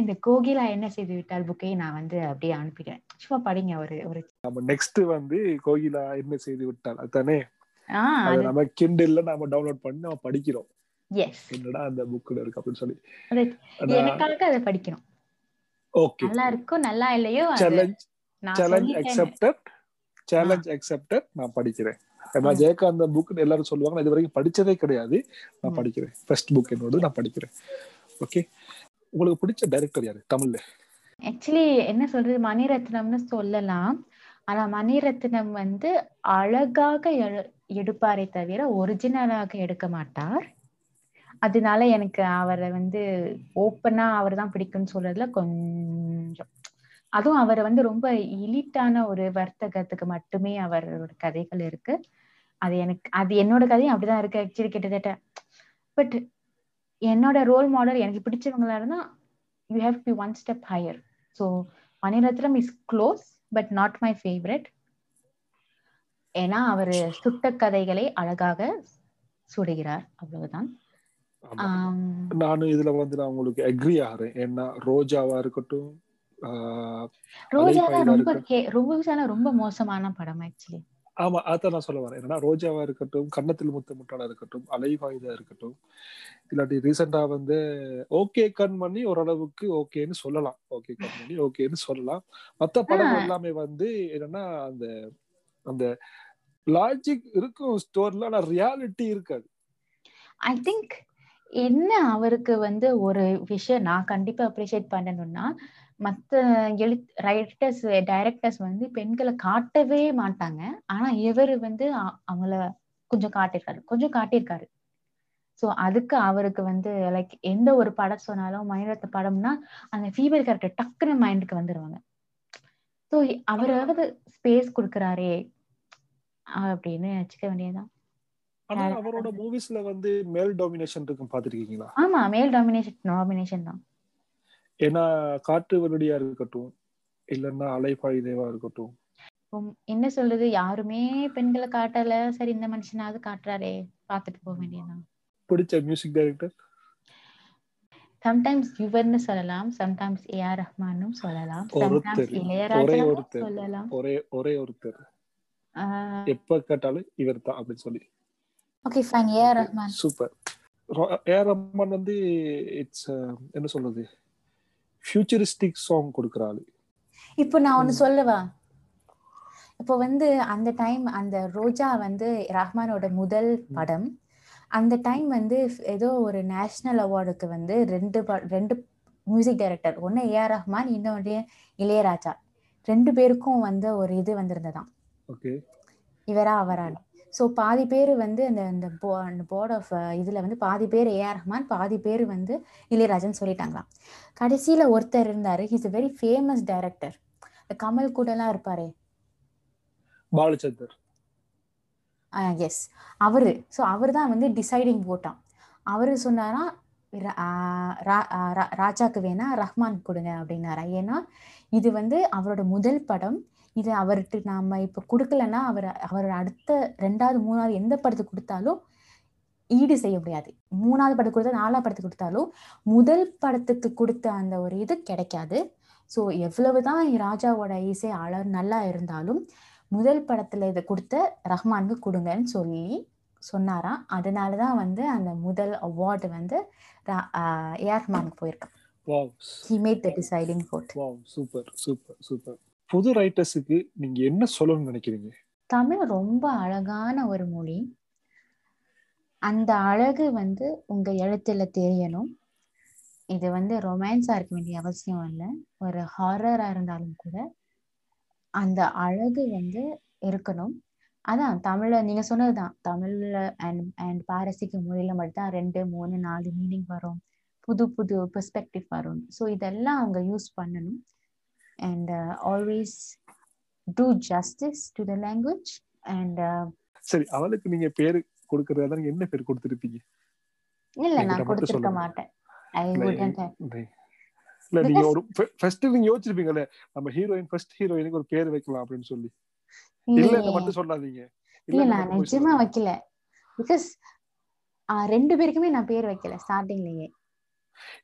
இந்த கோகிலா என்ன செய்து விட்டால் புக்கை நான் வந்து அப்படியே அனுப்பிடுவேன். சும்மா படிங்க ஒரு ஒரு நம்ம நெக்ஸ்ட் வந்து கோகிலா என்ன செய்து விட்டால் அதுதானே? நம்ம கிண்டில்ல நம்ம டவுன்லோட் பண்ணி நம்ம படிக்கிறோம். எஸ் என்னடா அந்த புக்ல இருக்கு அப்படின்னு சொல்லி. எனக்காக அதை படிக்கணும். ஓகே நல்லா இருக்கோ நல்லா இல்லையோ சேலஞ்ச் நான் சேலஞ்ச். அக்செப்டட் சேலஞ்ச் அக்செப்டட் நான் படிக்கிறேன். ம். ஜெயகாந்த புக் எல்லாரும் சொல்லுவாங்க நான் இது வரைக்கும் படிச்சதே கிடையாது. நான். படிக்கிறேன். ஃபர்ஸ்ட் புக் என்னோட நான் படிக்கிறேன். ஓகே உங்களுக்கு பிடிச்ச டைரக்டர் யாரு? தமிழ்ல. ஆக்சுவலி என்ன சொல்றது? மணிரத்னம்னு சொல்லலாம். ஆனா மணிரத்னம் வந்து அழகாக எடுப்பாரே தவிர ஒரிஜினலாக எடுக்க மாட்டார். அதனால எனக்கு அவரை வந்து ஓப்பனா அவர் தான் பிடிக்கும்னு சொல்றதுல கொஞ்சம். அதுவும் அவர் வந்து ரொம்ப இலிட்டான ஒரு வர்த்தகத்துக்கு மட்டுமே அவரோட கதைகள் இருக்கு. அது எனக்கு அது என்னோட கதையும் அப்படிதான் இருக்கு. ஆக்சுவலி கிட்டத்தட்ட. பட் என்னோட ரோல் மாடல் எனக்கு பிடிச்சவங்களா இருந்தா you have to one step higher so Maniratnam is close but not my favourite ஏன்னா அவர் சுட்ட கதைகளை அழகாக சுடுகிறார். அவ்வளவுதான். நானும் இதுல வந்து நான் உங்களுக்கு அக்ரி ஆகிறேன். ஏன்னா ரோஜாவா இருக்கட்டும் ஆஹ் ரோஜா அலைபாயுதா தான் ரொம்ப இருக்கட்டும். கே ரோஜா ரொம்ப மோசமான படம் ஆக்சுவலி ஆமா அதான் நான் சொல்ல வரேன். என்னன்னா ரோஜாவா இருக்கட்டும் கன்னத்தில் முத்த முட்டாளா இருக்கட்டும் அலைவாயுதா இருக்கட்டும் இல்லாட்டி ரீசெண்டா வந்து ஓகே கண்மணி ஓரளவுக்கு ஓகேன்னு சொல்லலாம். ஓகே கண்மணி ஓகேன்னு சொல்லலாம். மத்த படங்கள் ஆ. எல்லாமே வந்து என்னன்னா அந்த அந்த லாஜிக் இருக்கும் ஸ்டோர்ல ஆனா ரியாலிட்டி இருக்காது. ஐ திங்க் என்ன அவருக்கு வந்து ஒரு விஷயம் நான் கண்டிப்பா அப்ரிஷியேட் பண்ணணும்னா மத்த எழு ரைட்டர்ஸ் டைரக்டர்ஸ் வந்து பெண்களை காட்டவே மாட்டாங்க. ஆனா இவர் வந்து அவங்கள கொஞ்சம் காட்டியிருக்காரு. கொஞ்சம் காட்டியிருக்காரு. சோ அதுக்கு அவருக்கு வந்து லைக் எந்த ஒரு படம் சொன்னாலும் மணிரத்ன படம்னா அந்த ஃபீவர் கேரக்டர் டக்குன்னு மைண்டுக்கு வந்துருவாங்க. ஸோ அவராவது ஸ்பேஸ் கொடுக்குறாரே அப்படின்னு வச்சுக்க வேண்டியதுதான். அவரோட மூவிஸ்ல வந்து மேல் டாமினேஷன் இருக்கும் பாத்திருக்கீங்களா ஆமா மேல் டாமினேஷன் டாமினேஷன் தான். ஏன்னா காட்டு வருடியா இருக்கட்டும் இல்லைன்னா அலைபாய் தேவா இருக்கட்டும். என்ன சொல்றது? யாருமே பெண்களை காட்டல. சரி இந்த மனுஷனாவது காட்டுறாரே. பாத்துட்டு போக வேண்டியதுதான் பிடிச்ச மியூசிக் டைரக்டர் சம்டைம்ஸ் யுவர்னு சொல்லலாம். சம்டைம்ஸ் ஏ ஆர் ரஹ்மானும் சொல்லலாம். சம்டைம்ஸ் இளையராஜா. சொல்லலாம். ஒரே ஒரே ஒருத்தர். எப்ப கேட்டாலும் இவர் தான் அப்படின்னு சொல்லி. Okay fine A R Rahman. Super AR Rahman வந்து இட்ஸ் என்ன சொல்றது? ஃபியூச்சரிஸ்டிக் சாங் கொடுக்குற ஆளு. இப்போ நான் ஒண்ணு சொல்லவா? இப்போ வந்து அந்த டைம் அந்த ரோஜா வந்து ரஹ்மானோட முதல் படம். அந்த டைம் வந்து ஏதோ ஒரு நேஷனல் அவார்டுக்கு வந்து ரெண்டு ரெண்டு மியூசிக் டைரக்டர் ஒன்னு ஏஆர் ரஹ்மான் இன்னொன்று இளையராஜா. ரெண்டு பேருக்கும் வந்து ஒரு இது வந்திருந்ததாம். ஓகே. இவரா அவரான்னு ஸோ பாதி பேர் வந்து அந்த அந்த போர்ட் ஆஃப் இதில் வந்து பாதி பேர் ஏஆர் ரஹ்மான் பாதி பேர் வந்து இளையராஜன் சொல்லிட்டாங்களாம். கடைசியில் ஒருத்தர் இருந்தார். He's a very famous director இந்த கமல் கூடலாம் இருப்பாரே. பாலச்சந்தர். எஸ் அவரு. ஸோ அவர் தான் வந்து டிசைடிங் போட்டான் அவரு சொன்னாரா ராஜாக்கு வேணா ரஹ்மான் கொடுங்க அப்படின்னாரா. ஏன்னா இது வந்து அவரோட முதல் படம். இது அவர்கிட்ட நாம இப்ப கொடுக்கலன்னா அவர் அவர் அடுத்த ரெண்டாவது மூணாவது எந்த படத்துக்கு கொடுத்தாலும் ஈடு செய்ய முடியாது. மூணாவது படத்துக்கு கொடுத்தா நாலாவது படத்துக்கு கொடுத்தாலும் முதல் படத்துக்கு கொடுத்த அந்த ஒரு இது கிடைக்காது. ஸோ எவ்வளவுதான் ராஜாவோட இசை அழ நல்லா இருந்தாலும் முதல் படத்துல இதை கொடுத்த ரஹ்மானுக்கு கொடுங்கன்னு சொல்லி சொன்னாராம். அதனாலதான் வந்து அந்த முதல் அவார்டு வந்து ஏஆர் ரஹ்மானுக்கு வாவ் சூப்பர் சூப்பர் சூப்பர் புது ரைட்டர்ஸுக்கு நீங்க என்ன சொல்லணும்னு நினைக்கிறீங்க? தமிழ் ரொம்ப அழகான ஒரு மொழி. அந்த அழகு வந்து உங்க எழுத்துல தெரியணும். இது வந்து ரொமான்ஸா இருக்க வேண்டிய அவசியம் இல்லை. ஒரு ஹாரரா இருந்தாலும் கூட அந்த அழகு வந்து இருக்கணும். அதான் தமிழ்ல நீங்க சொன்னதுதான். தமிழ்ல அண்ட் அண்ட் பாரசீக மொழியில மட்டும்தான் ரெண்டு மூணு நாலு மீனிங் வரும். புது புது பெர்ஸ்பெக்டிவ் வரும். ஸோ இதெல்லாம் அவங்க யூஸ் பண்ணணும். And always do justice to the language and சரி அவளுக்கு நீங்க பேரு கொடுக்கறதா நீங்க என்ன பேர் கொடுத்துருப்பீங்க இல்ல நான் கொடுத்திருக்க. மாட்டேன் ஐ. இல்ல, நீங்க ஒரு ஃபர்ஸ்ட் நீங்க யோசிச்சிருப்பீங்கல்ல நம்ம ஹீரோயின் ஃபர்ஸ்ட் ஹீரோயினுக்கு ஒரு பேர் வைக்கலாம் அப்படின்னு சொல்லி இல்ல. மட்டும் சொல்லாதீங்க இல்ல நான் நிஜமா. வைக்கல பிகாஸ் ரெண்டு பேருக்குமே நான் பேர் வைக்கல ஸ்டார்டிங்லயே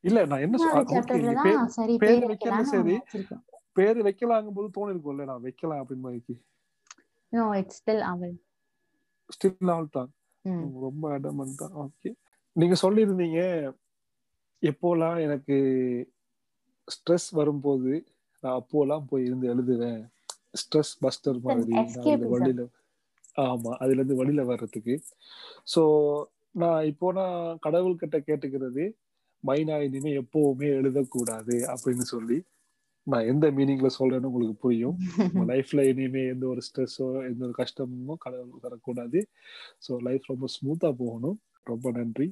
இல்ல நான் என்ன சொல்- okay, சாப்டர்ல நீங்க பேர் தான் சரி பேர் வைக்கலாம்னு சரி. பேர் வைக்கலாங்கும் போது தோணு இருக்கும்ல நான் வைக்கலாம் அப்படின்னு மாதிரி நோ இட்ஸ் ஸ்டில் அவள் ஸ்டில் ஆல் தான். ரொம்ப அடமன் தான். ஓகே நீங்க சொல்லியிருந்தீங்க எப்போலாம் எனக்கு ஸ்ட்ரெஸ் வரும்போது நான் அப்போலாம் போய் இருந்து எழுதுவேன். ஸ்ட்ரெஸ் பஸ்டர் மாதிரி. வழியில ஆமா அதுல இருந்து வெளியில வர்றதுக்கு. சோ நான் இப்போ நான் கடவுள்கிட்ட கேட்டுக்கிறது மைனா இனிமே எப்பவுமே எழுதக்கூடாது அப்படின்னு சொல்லி. நான் எந்த மீனிங்ல சொல்றேன்னு உங்களுக்கு புரியும். லைஃப்ல இனிமே எந்த ஒரு ஸ்ட்ரெஸ்ஸோ எந்த ஒரு கஷ்டமோ கடவுள் தரக்கூடாது. ஸோ லைஃப் ரொம்ப ஸ்மூத்தா போகணும். ரொம்ப நன்றி.